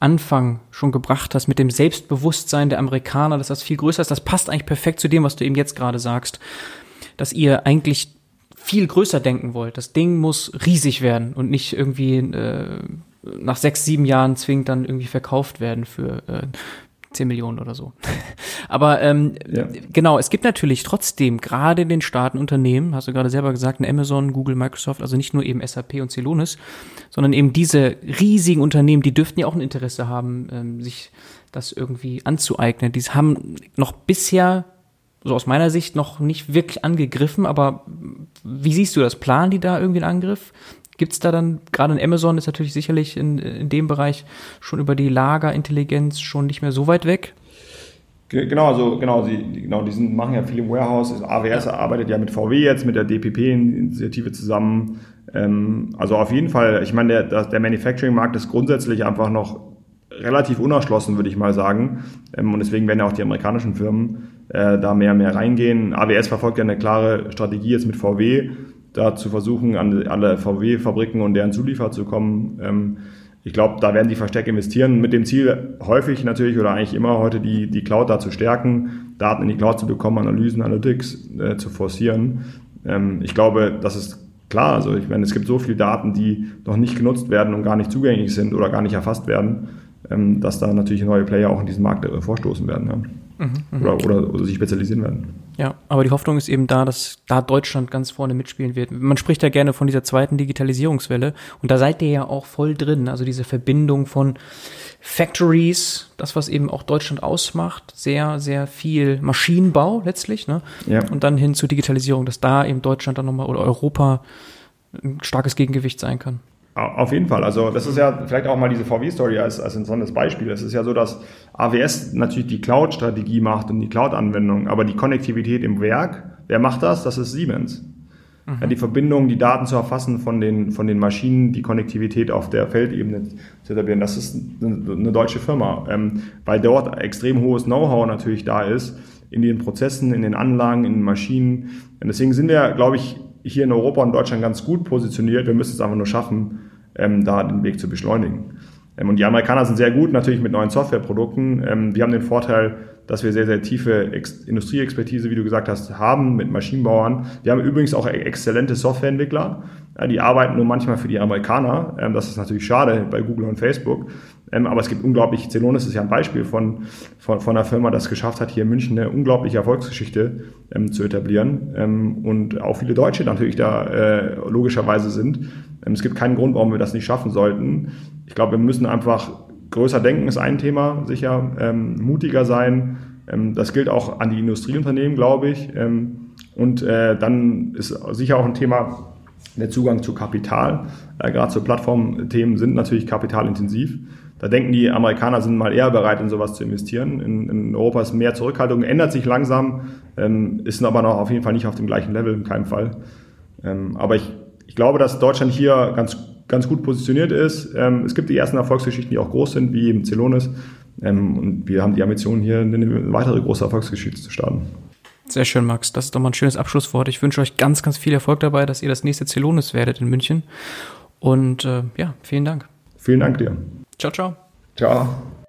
Anfang schon gebracht hast, mit dem Selbstbewusstsein der Amerikaner, dass das viel größer ist. Das passt eigentlich perfekt zu dem, was du eben jetzt gerade sagst, dass ihr eigentlich viel größer denken wollt. Das Ding muss riesig werden und nicht irgendwie äh, nach sechs, sieben Jahren zwingend dann irgendwie verkauft werden für äh, 10 Millionen oder so. Aber ähm, ja. genau, es gibt natürlich trotzdem gerade in den Staaten Unternehmen, hast du gerade selber gesagt, Amazon, Google, Microsoft, also nicht nur eben SAP und Celonis, sondern eben diese riesigen Unternehmen, die dürften ja auch ein Interesse haben, ähm, sich das irgendwie anzueignen. Die haben noch bisher, so aus meiner Sicht, noch nicht wirklich angegriffen, aber wie siehst du das? Planen die da irgendwie einen Angriff? Gibt es da dann, gerade in Amazon ist natürlich sicherlich in, in dem Bereich schon über die Lagerintelligenz schon nicht mehr so weit weg? Genau, also genau, sie genau, die sind, machen ja viel im Warehouse. AWS ja. arbeitet ja mit VW jetzt, mit der DPP-Initiative zusammen. Ähm, also auf jeden Fall, ich meine, der, der Manufacturing-Markt ist grundsätzlich einfach noch relativ unerschlossen, würde ich mal sagen. Ähm, und deswegen werden ja auch die amerikanischen Firmen äh, da mehr und mehr reingehen. AWS verfolgt ja eine klare Strategie jetzt mit VW da zu versuchen, an alle VW-Fabriken und deren Zulieferer zu kommen. Ähm, ich glaube, da werden die verstärkt investieren mit dem Ziel, häufig natürlich oder eigentlich immer heute die, die Cloud da zu stärken, Daten in die Cloud zu bekommen, Analysen, Analytics äh, zu forcieren. Ähm, ich glaube, das ist klar. Also ich meine, es gibt so viele Daten, die noch nicht genutzt werden und gar nicht zugänglich sind oder gar nicht erfasst werden, ähm, dass da natürlich neue Player auch in diesen Markt äh, vorstoßen werden. Ja. Mhm, mhm, oder, oder, oder sich spezialisieren werden. Ja, aber die Hoffnung ist eben da, dass da Deutschland ganz vorne mitspielen wird. Man spricht ja gerne von dieser zweiten Digitalisierungswelle und da seid ihr ja auch voll drin. Also diese Verbindung von Factories, das was eben auch Deutschland ausmacht, sehr, sehr viel Maschinenbau letztlich, ne? Ja. Und dann hin zur Digitalisierung, dass da eben Deutschland dann nochmal oder Europa ein starkes Gegengewicht sein kann. Auf jeden Fall. Also das ist ja vielleicht auch mal diese VW-Story als, als ein besonderes Beispiel. Es ist ja so, dass AWS natürlich die Cloud-Strategie macht und die Cloud-Anwendung, aber die Konnektivität im Werk, wer macht das? Das ist Siemens. Mhm. Ja, die Verbindung, die Daten zu erfassen von den, von den Maschinen, die Konnektivität auf der Feldebene zu etablieren, das ist eine, eine deutsche Firma, ähm, weil dort extrem hohes Know-how natürlich da ist in den Prozessen, in den Anlagen, in den Maschinen. Und deswegen sind wir, glaube ich, hier in Europa und Deutschland ganz gut positioniert. Wir müssen es einfach nur schaffen, ähm, da den Weg zu beschleunigen. Ähm, und die Amerikaner sind sehr gut natürlich mit neuen Softwareprodukten. Ähm, wir haben den Vorteil, dass wir sehr, sehr tiefe Ex Industrieexpertise, wie du gesagt hast, haben mit Maschinenbauern. Wir haben übrigens auch exzellente Softwareentwickler. Ja, die arbeiten nur manchmal für die Amerikaner. Ähm, das ist natürlich schade bei Google und Facebook. Ähm, aber es gibt unglaublich, Celonis ist ja ein Beispiel von, von, von einer Firma, das geschafft hat, hier in München eine unglaubliche Erfolgsgeschichte ähm, zu etablieren. Ähm, und auch viele Deutsche natürlich da äh, logischerweise sind. Ähm, es gibt keinen Grund, warum wir das nicht schaffen sollten. Ich glaube, wir müssen einfach größer denken, ist ein Thema, sicher, ähm, mutiger sein. Ähm, das gilt auch an die Industrieunternehmen, glaube ich. und äh, dann ist sicher auch ein Thema, der Zugang zu Kapital. Äh, Gerade so Plattformthemen sind natürlich kapitalintensiv. Da denken die Amerikaner sind mal eher bereit, in sowas zu investieren. In, in Europa ist mehr Zurückhaltung, ändert sich langsam, ähm, ist aber noch auf jeden Fall nicht auf dem gleichen Level, in keinem Fall. Ähm, aber ich, ich glaube, dass Deutschland hier ganz, ganz gut positioniert ist. Ähm, es gibt die ersten Erfolgsgeschichten, die auch groß sind, wie eben Celonis. Ähm, und wir haben die Ambition, hier eine weitere große Erfolgsgeschichte zu starten. Sehr schön, Max. Das ist doch mal ein schönes Abschlusswort. Ich wünsche euch ganz, ganz viel Erfolg dabei, dass ihr das nächste Celonis werdet in München. Und äh, ja, vielen Dank. Vielen Dank dir. Ciao, ciao. Ciao.